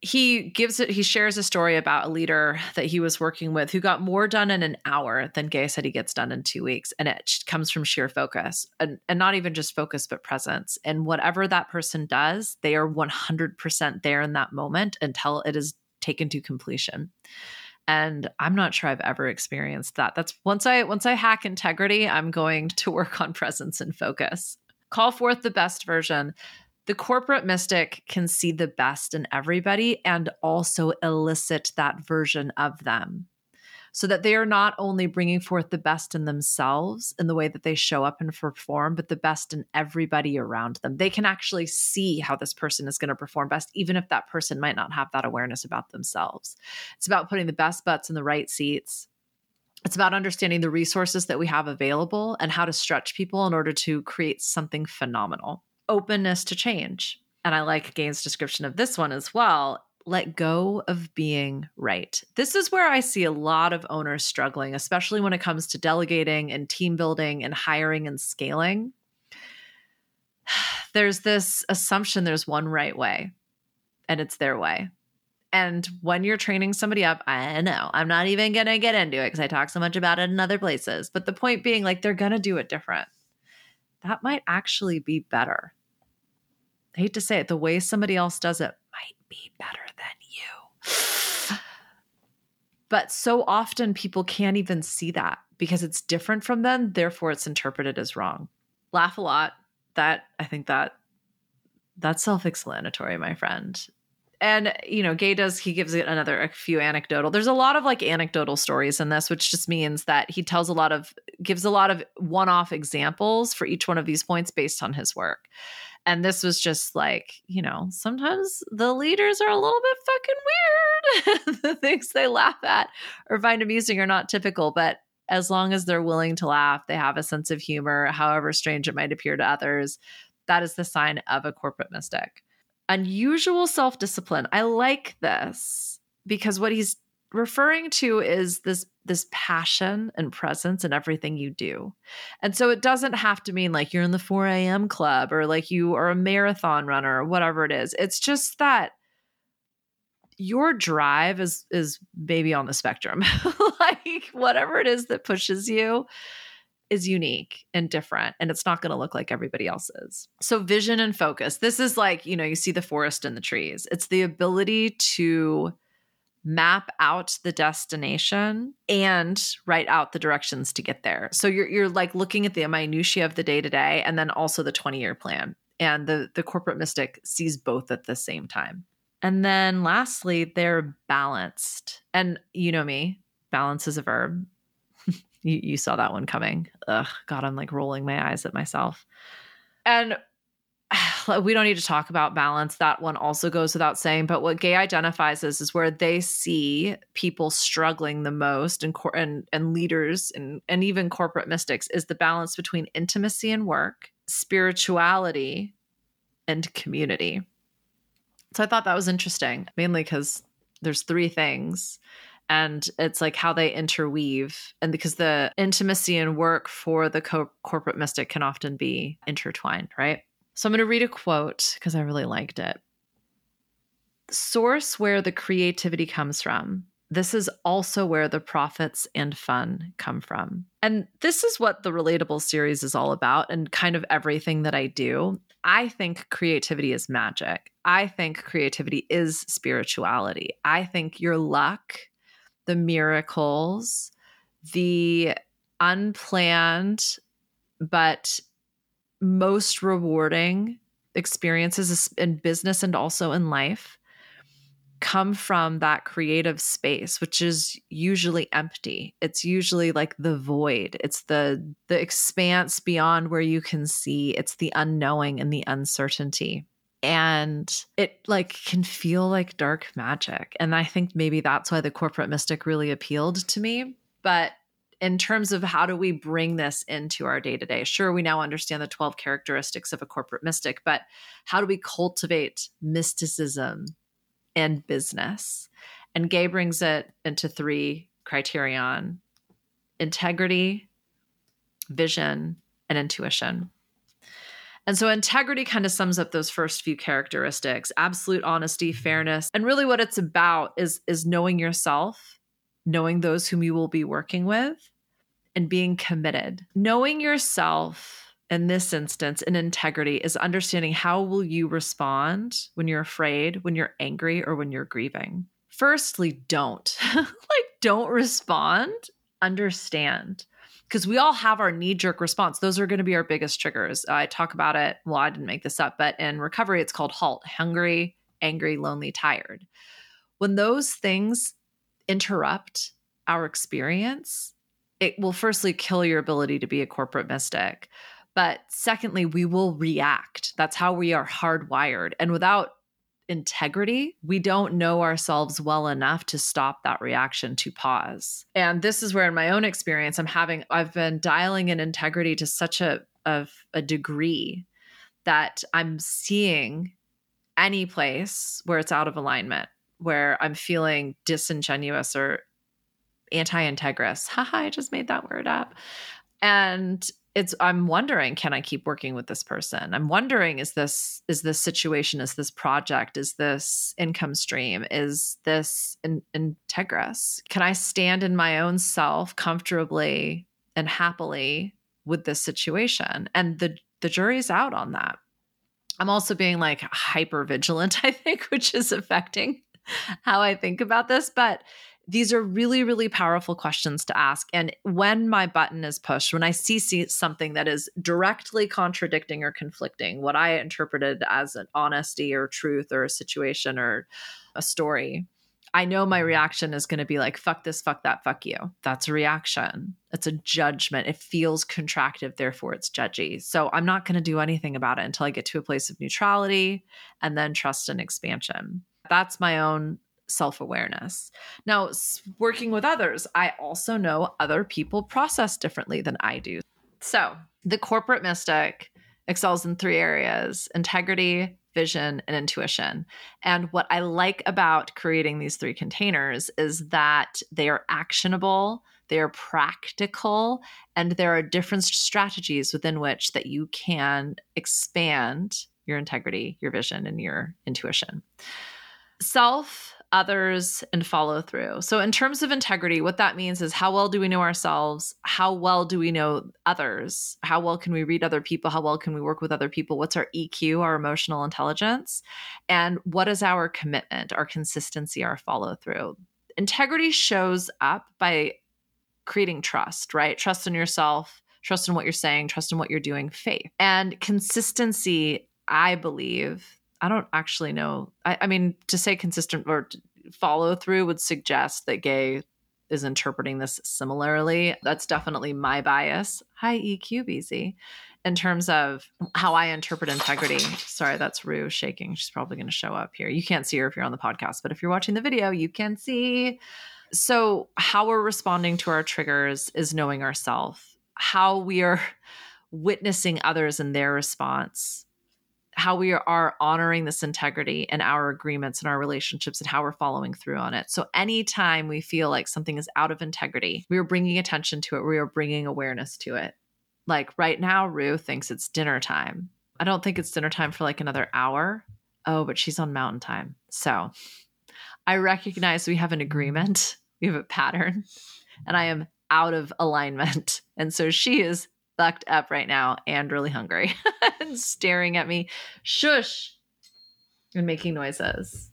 He gives it, he shares a story about a leader that he was working with who got more done in an hour than Gay said he gets done in two weeks. And it comes from sheer focus and, and not even just focus, but presence. And whatever that person does, they are 100% there in that moment until it is taken to completion and i'm not sure i've ever experienced that. That's once i once i hack integrity i'm going to work on presence and focus. Call forth the best version. The corporate mystic can see the best in everybody and also elicit that version of them so that they are not only bringing forth the best in themselves in the way that they show up and perform, but the best in everybody around them. They can actually see how this person is going to perform best, even if that person might not have that awareness about themselves. It's about putting the best butts in the right seats. It's about understanding the resources that we have available and how to stretch people in order to create something phenomenal. Openness to change. And I like Gaines' description of this one as well let go of being right. This is where I see a lot of owners struggling, especially when it comes to delegating and team building and hiring and scaling. There's this assumption there's one right way, and it's their way. And when you're training somebody up, I know I'm not even going to get into it because I talk so much about it in other places. But the point being, like, they're going to do it different. That might actually be better. I hate to say it, the way somebody else does it might be better than you. But so often people can't even see that because it's different from them, therefore it's interpreted as wrong. Laugh a lot. That I think that that's self-explanatory, my friend. and you know gay does he gives it another a few anecdotal there's a lot of like anecdotal stories in this which just means that he tells a lot of gives a lot of one-off examples for each one of these points based on his work and this was just like you know sometimes the leaders are a little bit fucking weird the things they laugh at or find amusing are not typical but as long as they're willing to laugh they have a sense of humor however strange it might appear to others that is the sign of a corporate mystic unusual self discipline. I like this because what he's referring to is this this passion and presence in everything you do. And so it doesn't have to mean like you're in the 4 a.m. club or like you are a marathon runner or whatever it is. It's just that your drive is is maybe on the spectrum. like whatever it is that pushes you is unique and different and it's not going to look like everybody else's. So vision and focus. This is like, you know, you see the forest and the trees. It's the ability to map out the destination and write out the directions to get there. So you're you're like looking at the minutiae of the day to day and then also the 20-year plan. And the the corporate mystic sees both at the same time. And then lastly, they're balanced. And you know me, balance is a verb. You, you saw that one coming. Ugh, God, I'm like rolling my eyes at myself. And we don't need to talk about balance. That one also goes without saying. But what gay identifies as is where they see people struggling the most, and and and leaders and and even corporate mystics is the balance between intimacy and work, spirituality, and community. So I thought that was interesting, mainly because there's three things and it's like how they interweave and because the intimacy and work for the co- corporate mystic can often be intertwined right so i'm going to read a quote because i really liked it source where the creativity comes from this is also where the profits and fun come from. And this is what the Relatable series is all about, and kind of everything that I do. I think creativity is magic. I think creativity is spirituality. I think your luck the miracles, the unplanned but most rewarding experiences in business and also in life come from that creative space which is usually empty. It's usually like the void. It's the the expanse beyond where you can see. It's the unknowing and the uncertainty. And it like can feel like dark magic. And i think maybe that's why the corporate mystic really appealed to me. But in terms of how do we bring this into our day to day sure we now understand the 12 characteristics of a corporate mystic but how do we cultivate mysticism and business and gay brings it into three criterion integrity vision and intuition and so integrity kind of sums up those first few characteristics, absolute honesty, fairness. And really what it's about is is knowing yourself, knowing those whom you will be working with, and being committed. Knowing yourself in this instance in integrity is understanding how will you respond when you're afraid, when you're angry, or when you're grieving. Firstly, don't. like don't respond, understand because we all have our knee jerk response. Those are going to be our biggest triggers. I talk about it. Well, I didn't make this up, but in recovery, it's called HALT hungry, angry, lonely, tired. When those things interrupt our experience, it will firstly kill your ability to be a corporate mystic. But secondly, we will react. That's how we are hardwired. And without integrity, we don't know ourselves well enough to stop that reaction to pause. And this is where, in my own experience, I'm having, I've been dialing in integrity to such a, of a degree that I'm seeing any place where it's out of alignment, where I'm feeling disingenuous or anti integrous. Haha, I just made that word up. And it's i'm wondering can i keep working with this person i'm wondering is this is this situation is this project is this income stream is this in, integrous can i stand in my own self comfortably and happily with this situation and the the jury's out on that i'm also being like hyper vigilant i think which is affecting how i think about this but these are really, really powerful questions to ask. And when my button is pushed, when I see, see something that is directly contradicting or conflicting what I interpreted as an honesty or truth or a situation or a story, I know my mm-hmm. reaction is going to be like, fuck this, fuck that, fuck you. That's a reaction. It's a judgment. It feels contractive, therefore it's judgy. So I'm not going to do anything about it until I get to a place of neutrality and then trust and expansion. That's my own self awareness. Now, working with others, I also know other people process differently than I do. So the corporate mystic excels in three areas integrity, vision, and intuition. And what I like about creating these three containers is that they are actionable, they are practical, and there are different strategies within which that you can expand your integrity, your vision, and your intuition. Self others and follow through. So, in terms of integrity, what that means is how well do we know ourselves? How well do we know others? How well can we read other people? How well can we work with other people? What's our EQ, our emotional intelligence? And what is our commitment, our consistency, our follow through? Integrity shows up by creating trust, right? Trust in yourself, trust in what you're saying, trust in what you're doing, faith. And consistency, I believe, I don't actually know. I, I mean, to say consistent or follow through would suggest that gay is interpreting this similarly. That's definitely my bias. Hi, EQ BZ. In terms of how I interpret integrity. Sorry, that's Rue shaking. She's probably going to show up here. You can't see her if you're on the podcast, but if you're watching the video, you can see. So, how we're responding to our triggers is knowing ourselves, how we are witnessing others and their response how we are honoring this integrity and our agreements and our relationships and how we're following through on it. So, anytime we feel like something is out of integrity, we are bringing attention to it, we are bringing awareness to it. Like right now, Rue thinks it's dinner time. I don't think it's dinner time for like another hour. Oh, but she's on mountain time. So, I recognize we have an agreement, we have a pattern, and I am out of alignment. And so she is fucked up right now and really hungry and staring at me, shush, and making noises.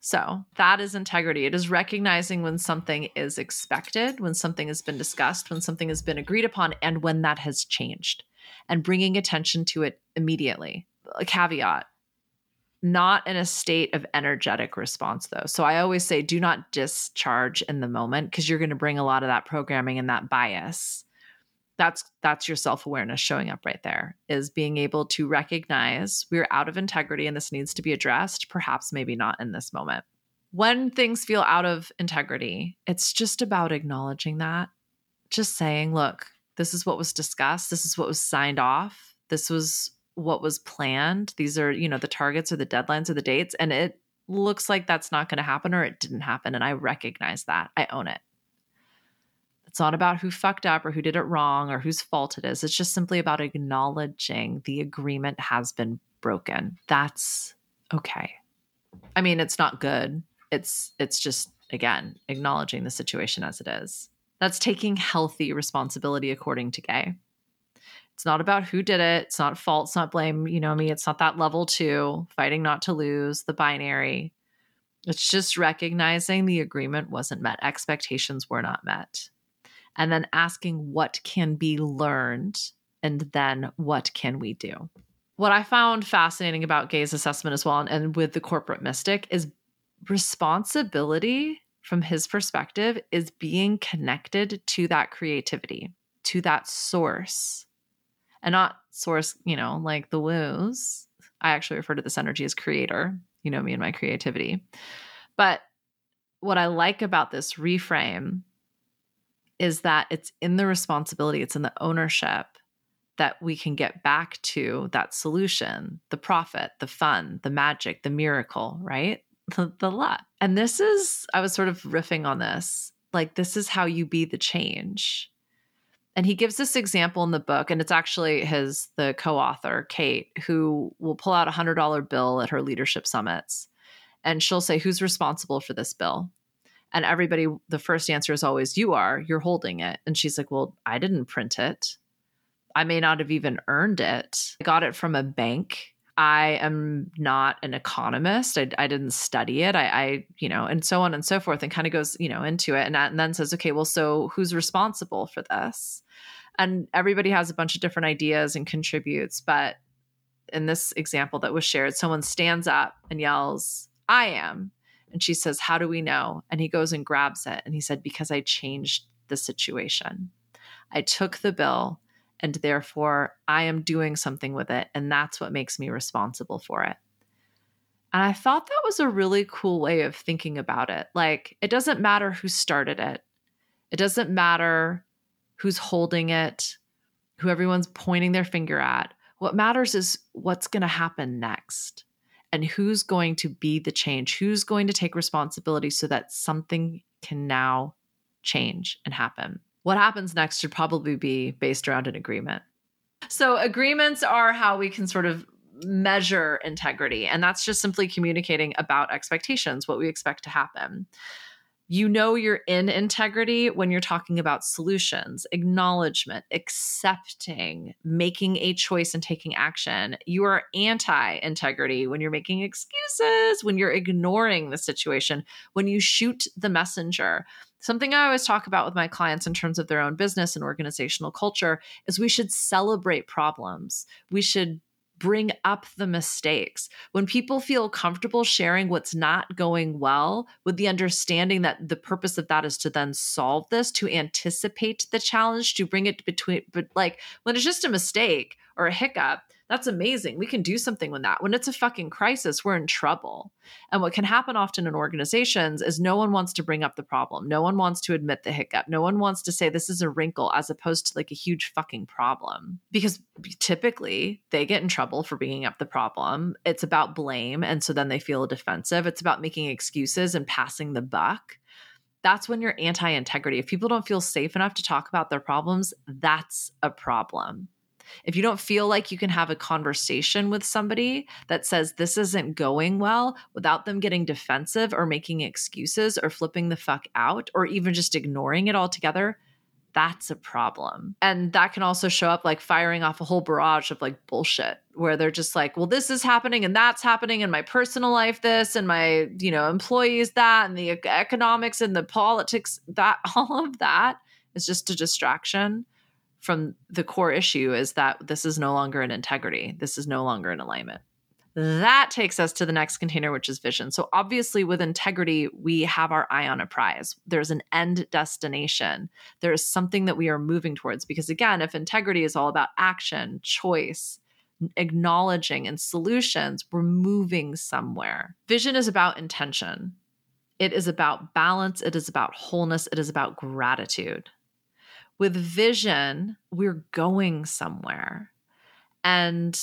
So that is integrity. It is recognizing when something is expected, when something has been discussed, when something has been agreed upon, and when that has changed, and bringing attention to it immediately. A caveat not in a state of energetic response though. So I always say do not discharge in the moment because you're going to bring a lot of that programming and that bias that's that's your self-awareness showing up right there is being able to recognize we're out of integrity and this needs to be addressed perhaps maybe not in this moment. When things feel out of integrity it's just about acknowledging that. Just saying look this is what was discussed. This is what was signed off. This was what was planned. These are you know the targets or the deadlines or the dates and it looks like that's not going to happen or it didn't happen and i recognize that. I own it it's not about who fucked up or who did it wrong or whose fault it is. It's just simply about acknowledging the agreement has been broken. That's okay. I mean, it's not good. It's it's just again, acknowledging the situation as it is. That's taking healthy responsibility according to Gay. It's not about who did it. It's not fault. It's not blame. You know me. It's not that level two, fighting not to lose, the binary. It's just recognizing the agreement wasn't met. Expectations were not met and then asking what can be learned and then what can we do. What I found fascinating about Gay's assessment as well, and, and with the corporate mystic, is responsibility from his perspective is being connected to that creativity, to that source, and not source, you know, like the woos. I actually refer to this energy as creator, you know, me and my creativity. But what I like about this reframe is that it's in the responsibility, it's in the ownership that we can get back to that solution, the profit, the fun, the magic, the miracle, right? The, the luck. And this is, I was sort of riffing on this. Like, this is how you be the change. And he gives this example in the book, and it's actually his, the co author, Kate, who will pull out a $100 bill at her leadership summits. And she'll say, Who's responsible for this bill? And everybody, the first answer is always, You are, you're holding it. And she's like, Well, I didn't print it. I may not have even earned it. I got it from a bank. I am not an economist. I, I didn't study it. I, I, you know, and so on and so forth, and kind of goes, you know, into it, and, and then says, okay, well, so who's responsible for this? And everybody has a bunch of different ideas and contributes, but in this example that was shared, someone stands up and yells, "I am," and she says, "How do we know?" And he goes and grabs it, and he said, "Because I changed the situation. I took the bill." and therefore I am doing something with it, and that's what makes me responsible for it. And I thought that was a really cool way of thinking about it. Like, it doesn't matter who started it, it doesn't matter who's holding it, who everyone's pointing their finger at. What matters is what's going to happen next and who's going to be the change, who's going to take responsibility so that something can now change and happen what happens next should probably be based around an agreement. So, agreements are how we can sort of measure integrity, and that's just simply communicating about expectations, what we expect to happen. You know you're in integrity when you're talking about solutions, acknowledgement, accepting, making a choice and taking action. You are anti integrity when you're making excuses, when you're ignoring the situation, when you shoot the messenger. Something I always talk about with my clients in terms of their own business and organizational culture is we should celebrate problems. We should bring up the mistakes. When people feel comfortable sharing what's not going well, with the understanding that the purpose of that is to then solve this, to anticipate the challenge, to bring it between, but like when it's just a mistake or a hiccup, that's amazing. We can do something with that. When it's a fucking crisis, we're in trouble. And what can happen often in organizations is no one wants to bring up the problem. No one wants to admit the hiccup. No one wants to say this is a wrinkle as opposed to like a huge fucking problem. Because typically they get in trouble for bringing up the problem. It's about blame. And so then they feel defensive. It's about making excuses and passing the buck that's when you're anti integrity. If people don't feel safe enough to talk about their problems, that's a problem. If you don't feel like you can have a conversation with somebody that says this isn't going well without them getting defensive or making excuses or flipping the fuck out or even just ignoring it altogether, that's a problem. And that can also show up like firing off a whole barrage of like bullshit where they're just like, well, this is happening and that's happening in my personal life, this and my, you know, employees, that and the economics and the politics, that all of that is just a distraction from the core issue is that this is no longer an integrity. This is no longer an alignment. That takes us to the next container, which is vision. So, obviously, with integrity, we have our eye on a prize. There's an end destination. There is something that we are moving towards. Because, again, if integrity is all about action, choice, acknowledging, and solutions, we're moving somewhere. Vision is about intention, it is about balance, it is about wholeness, it is about gratitude. With vision, we're going somewhere. And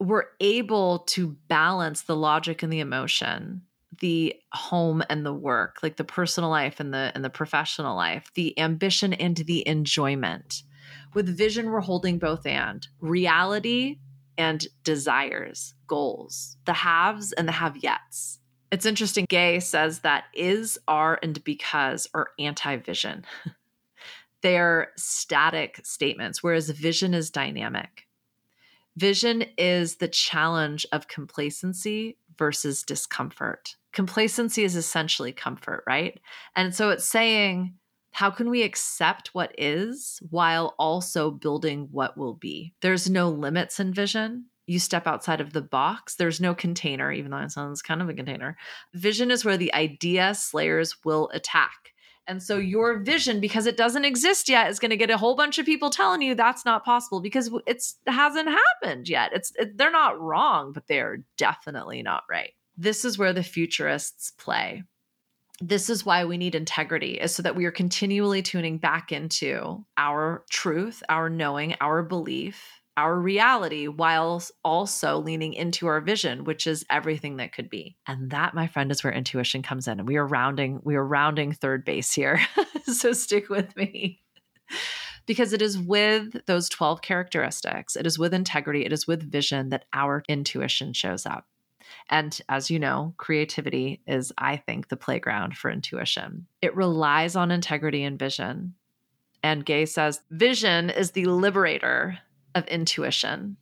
we're able to balance the logic and the emotion the home and the work like the personal life and the and the professional life the ambition and the enjoyment. With vision we're holding both and reality and desires goals the haves and the have yets it's interesting gay says that is are and because are anti-vision they're static statements, whereas vision is dynamic. Vision is the challenge of complacency versus discomfort. Complacency is essentially comfort, right? And so it's saying, how can we accept what is while also building what will be? There's no limits in vision. You step outside of the box. There's no container, even though it sounds kind of a container. Vision is where the idea slayers will attack. And so your vision, because it doesn't exist yet, is going to get a whole bunch of people telling you that's not possible because it's it hasn't happened yet. It's it, they're not wrong, but they're definitely not right. This is where the futurists play. This is why we need integrity, is so that we are continually tuning back into our truth, our knowing, our belief, our reality while also leaning into our vision which is everything that could be and that my friend is where intuition comes in and we are rounding we are rounding third base here so stick with me because it is with those 12 characteristics it is with integrity it is with vision that our intuition shows up and as you know, creativity is, I think, the playground for intuition. It relies on integrity and vision. And Gay says, vision is the liberator of intuition.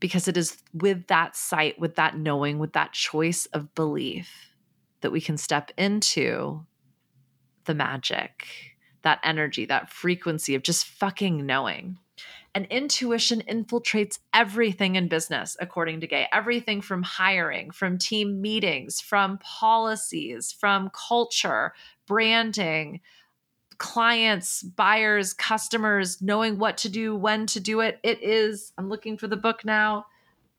because it is with that sight, with that knowing, with that choice of belief that we can step into the magic, that energy, that frequency of just fucking knowing. And intuition infiltrates everything in business, according to Gay. Everything from hiring, from team meetings, from policies, from culture, branding, clients, buyers, customers, knowing what to do, when to do it. It is, I'm looking for the book now.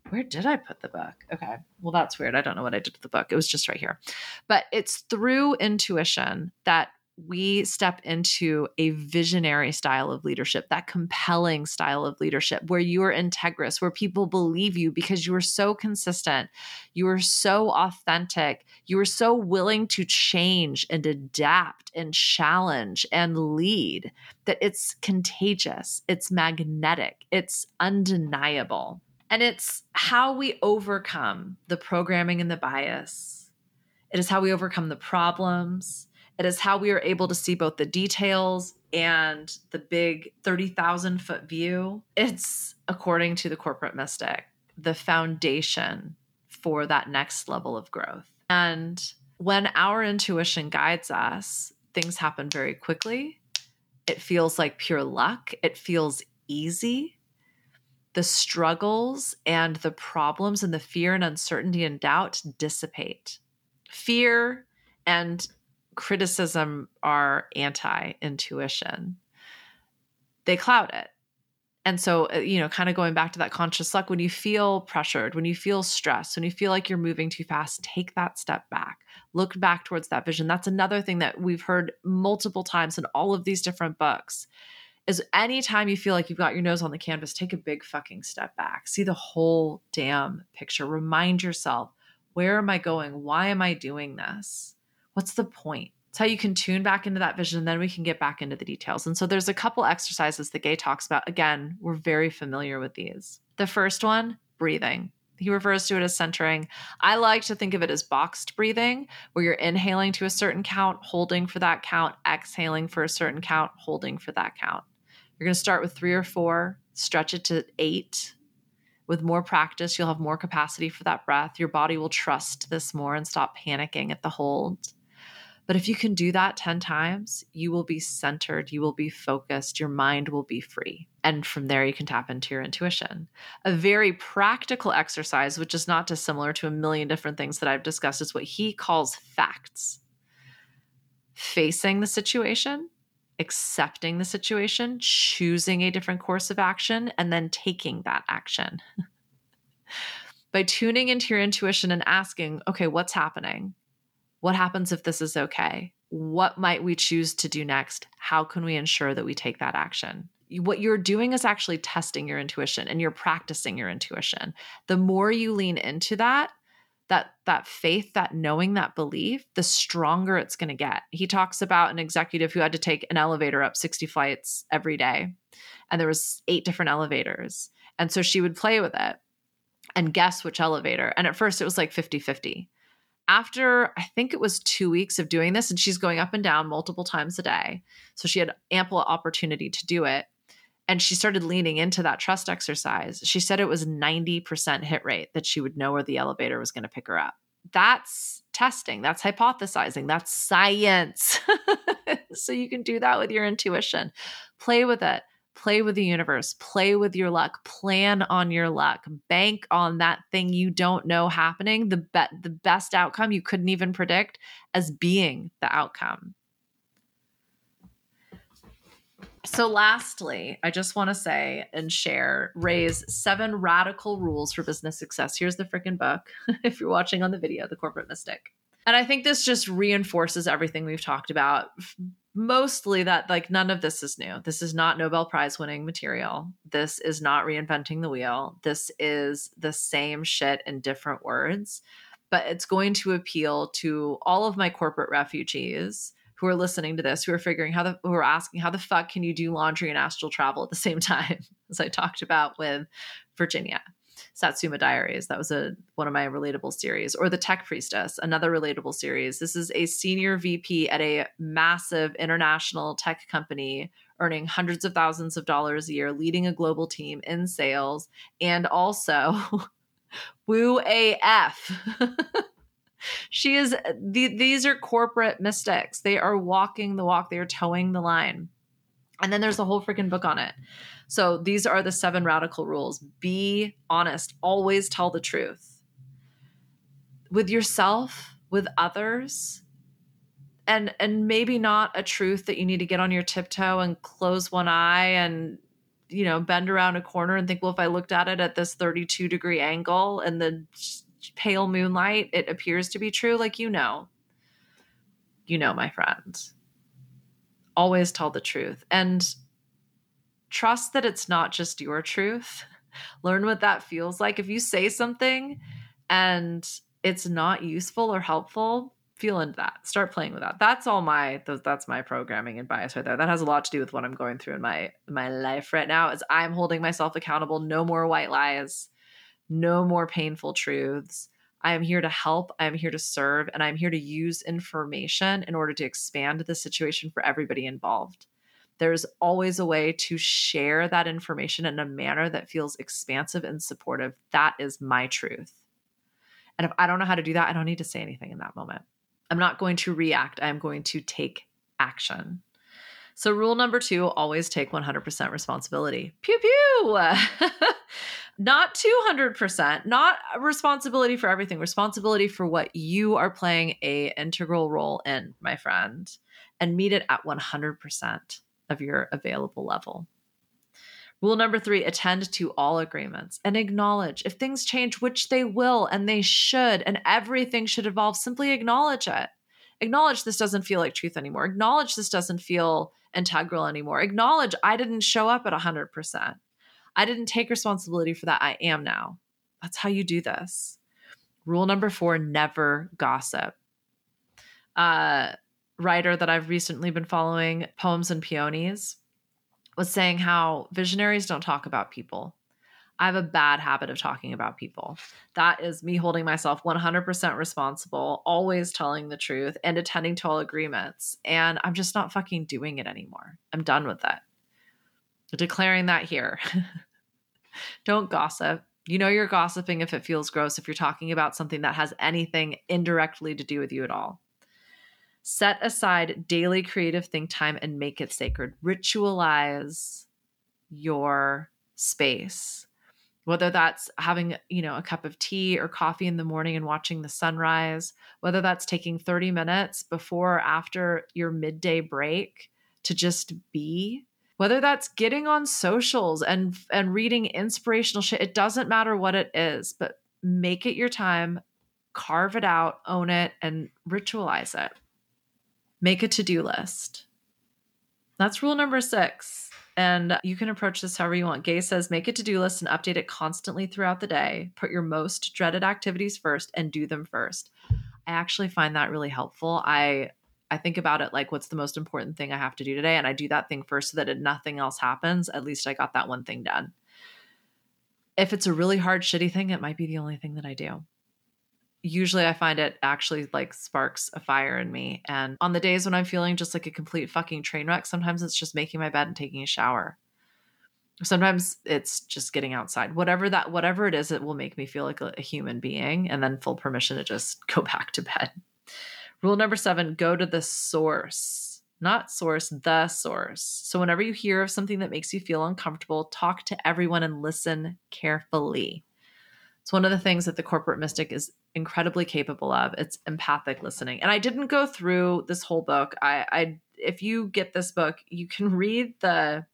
Where did I put the book? Okay. Well, that's weird. I don't know what I did with the book. It was just right here. But it's through intuition that we step into a visionary style of leadership, that compelling style of leadership where you are integrous, where people believe you because you are so consistent, you are so authentic, you are so willing to change and adapt and challenge and lead that it's contagious, it's magnetic, it's undeniable. And it's how we overcome the programming and the bias. It is how we overcome the problems it is how we are able to see both the details and the big 30,000 foot view. It's, according to the corporate mystic, the foundation for that next level of growth. And when our intuition guides us, things happen very quickly. It feels like pure luck, it feels easy. The struggles and the problems and the fear and uncertainty and doubt dissipate. Fear and criticism are anti intuition, they cloud it. And so, uh, you know, kind of going back to that conscious luck, when you feel pressured, when you feel stressed, when you feel like you're moving too fast, take that step back. Look back towards that vision. That's another thing that we've heard multiple times in all of these different books is anytime you feel like you've got your nose on the canvas, take a big fucking step back. See the whole damn picture. Remind yourself, where am I going? Why am I doing this? What's the point? It's how you can tune back into that vision, and then we can get back into the details. And so there's a couple exercises that Gay talks about. Again, we're very familiar with these. The first one, breathing. He refers to it as centering. I like to think of it as boxed breathing, where you're inhaling to a certain count, holding for that count, exhaling for a certain count, holding for that count. You're going to start with three or four, stretch it to eight. With more practice, you'll have more capacity for that breath. Your body will trust this more and stop panicking at the hold. But if you can do that 10 times, you will be centered, you will be focused, your mind will be free. And from there, you can tap into your intuition. A very practical exercise, which is not dissimilar to a million different things that I've discussed, is what he calls facts facing the situation, accepting the situation, choosing a different course of action, and then taking that action. By tuning into your intuition and asking, okay, what's happening? What happens if this is okay? What might we choose to do next? How can we ensure that we take that action? What you're doing is actually testing your intuition and you're practicing your intuition. The more you lean into that, that that faith, that knowing, that belief, the stronger it's going to get. He talks about an executive who had to take an elevator up 60 flights every day and there was eight different elevators. And so she would play with it and guess which elevator. And at first it was like 50-50 after I think it was two weeks of doing this, and she's going up and down multiple times a day. So she had ample opportunity to do it. And she started leaning into that trust exercise. She said it was 90% hit rate that she would know where the elevator was going to pick her up. That's testing, that's hypothesizing, that's science. so you can do that with your intuition. Play with it play with the universe, play with your luck, plan on your luck, bank on that thing you don't know happening, the be- the best outcome you couldn't even predict as being the outcome. So, lastly, I just want to say and share Ray's seven radical rules for business success. Here's the freaking book if you're watching on the video, The Corporate Mystic. And I think this just reinforces everything we've talked about mostly that like none of this is new. This is not Nobel Prize winning material. This is not reinventing the wheel. This is the same shit in different words, but it's going to appeal to all of my corporate refugees who are listening to this, who are figuring how the who are asking how the fuck can you do laundry and astral travel at the same time, as I talked about with Virginia. Satsuma Diaries. That was a one of my relatable series. Or The Tech Priestess, another relatable series. This is a senior VP at a massive international tech company earning hundreds of thousands of dollars a year, leading a global team in sales, and also woo AF. she is the, these are corporate mystics. They are walking the walk, they are towing the line. And then there's a whole freaking book on it. So these are the seven radical rules. Be honest, always tell the truth. With yourself, with others, and and maybe not a truth that you need to get on your tiptoe and close one eye and you know bend around a corner and think well if i looked at it at this 32 degree angle and the pale moonlight it appears to be true. Like you know. You know my friend always tell the truth and trust that it's not just your truth. Learn what that feels like. If you say something and it's not useful or helpful feel into that. Start playing with that. That's all my that's my programming and bias right there. That has a lot to do with what i'm going through in my my life right now is i'm holding myself accountable. No more white lies. No more painful truths i am here to help i am here to serve and i'm here to use information in order to expand the situation for everybody involved there's always a way to share that information in a manner that feels expansive and supportive that is my truth and if i don't know how to do that i don't need to say anything in that moment I'm not going to react. I'm going to take action. So, rule number two always take 100% responsibility. Pew pew. not 200%, not responsibility for everything, responsibility for what you are playing a integral role in, my friend, and meet it at 100% of your available level. Rule number three attend to all agreements and acknowledge if things change, which they will and they should, and everything should evolve, simply acknowledge it. Acknowledge this doesn't feel like truth anymore. Acknowledge this doesn't feel integral anymore. Acknowledge I didn't show up at 100%. I didn't take responsibility for that. I am now. That's how you do this. Rule number four never gossip. Uh, writer that I've recently been following, Poems and Peonies was saying how visionaries don't talk about people. I have a bad habit of talking about people. That is me holding myself 100% responsible, always telling the truth and attending to all agreements. And I'm just not fucking doing it anymore. I'm done with it. Declaring that here. don't gossip. You know you're gossiping if it feels gross, if you're talking about something that has anything indirectly to do with you at all. Set aside daily creative think time and make it sacred. Ritualize your space. Whether that's having, you know, a cup of tea or coffee in the morning and watching the sunrise, whether that's taking 30 minutes before or after your midday break to just be, whether that's getting on socials and and reading inspirational shit, it doesn't matter what it is, but make it your time, carve it out, own it and ritualize it. Make a to do list. That's rule number six. And you can approach this however you want. Gay says make a to do list and update it constantly throughout the day. Put your most dreaded activities first and do them first. I actually find that really helpful. I I think about it like what's the most important thing I have to do today and I do that thing first so that if nothing else happens, at least I got that one thing done. If it's a really hard shitty thing, it might be the only thing that I do usually I find it actually like sparks a fire in me. And on the days when I'm feeling just like a complete fucking train wreck, sometimes it's just making my bed and taking a shower. Sometimes it's just getting outside. Whatever that whatever it is, it will make me feel like a, a human being and then full permission to just go back to bed. Rule number 7, go to the source. Not source, the source. So whenever you hear of something that makes you feel uncomfortable, talk to everyone and listen carefully. It's one of the things that the corporate mystic is incredibly capable of. It's empathic listening. And I didn't go through this whole book. I, I if you get this book, you can read the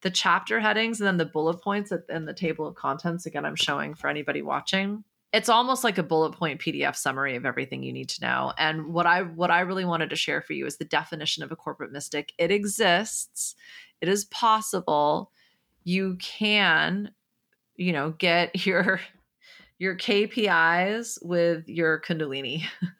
the chapter headings and then the bullet points in the table of contents. Again, I'm showing for anybody watching. It's almost like a bullet point PDF summary of everything you need to know. And what I what I really wanted to share for you is the definition of a corporate mystic. It exists. It is possible. You can, you know, get your your KPIs with your Kundalini.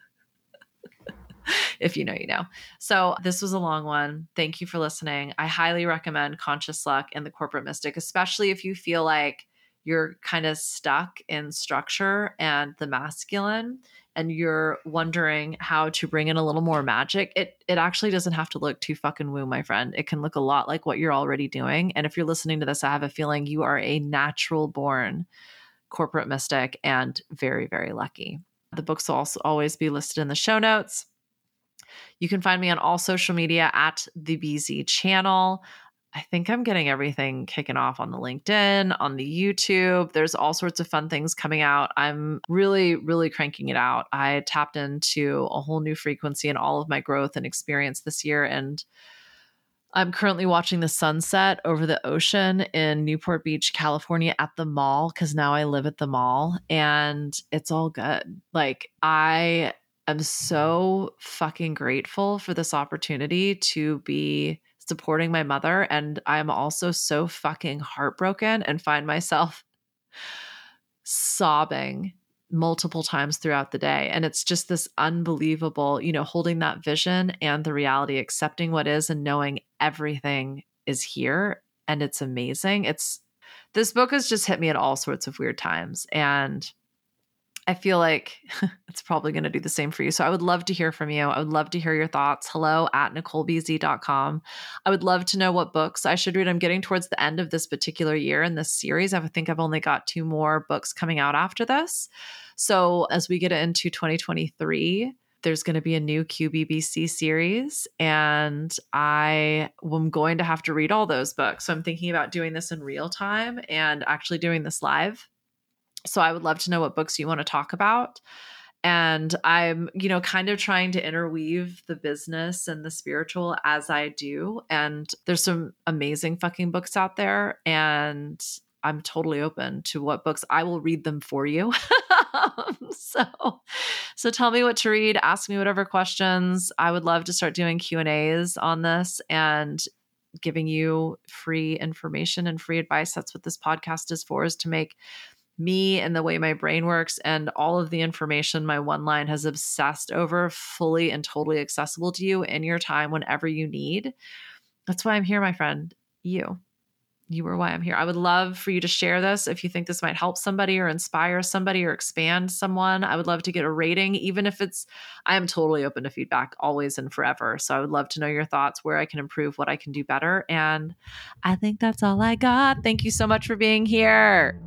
if you know, you know. So, this was a long one. Thank you for listening. I highly recommend Conscious Luck and the Corporate Mystic, especially if you feel like you're kind of stuck in structure and the masculine and you're wondering how to bring in a little more magic, it it actually doesn't have to look too fucking woo, my friend. It can look a lot like what you're already doing. And if you're listening to this, I have a feeling you are a natural born corporate mystic and very, very lucky. The books will also always be listed in the show notes. You can find me on all social media at the BZ channel. I think I'm getting everything kicking off on the LinkedIn, on the YouTube. There's all sorts of fun things coming out. I'm really, really cranking it out. I tapped into a whole new frequency in all of my growth and experience this year. And I'm currently watching the sunset over the ocean in Newport Beach, California at the mall because now I live at the mall and it's all good. Like, I am so fucking grateful for this opportunity to be supporting my mother. And I'm also so fucking heartbroken and find myself sobbing multiple times throughout the day. And it's just this unbelievable, you know, holding that vision and the reality, accepting what is and knowing everything is here and it's amazing. It's this book has just hit me at all sorts of weird times. And I feel like it's probably going to do the same for you. So I would love to hear from you. I would love to hear your thoughts. Hello at NicoleBZ.com. I would love to know what books I should read. I'm getting towards the end of this particular year in this series. I think I've only got two more books coming out after this. So as we get into 2023, there's going to be a new QBBC series, and I am going to have to read all those books. So I'm thinking about doing this in real time and actually doing this live so I would love to know what books you want to talk about. And I'm, you know, kind of trying to interweave the business and the spiritual as I do. And there's some amazing fucking books out there. And I'm totally open to what books I will read them for you. so so tell me what to read, ask me whatever questions. I would love to start doing Q&As on this and giving you free information and free advice. That's what this podcast is for is to make me and the way my brain works and all of the information my one line has obsessed over fully and totally accessible to you in your time whenever you need. That's why I'm here, my friend. You. You are why I'm here. I would love for you to share this if you think this might help somebody or inspire somebody or expand someone. I would love to get a rating, even if it's, I am totally open to feedback always and forever. So I would love to know your thoughts, where I can improve, what I can do better. And I think that's all I got. Thank you so much for being here.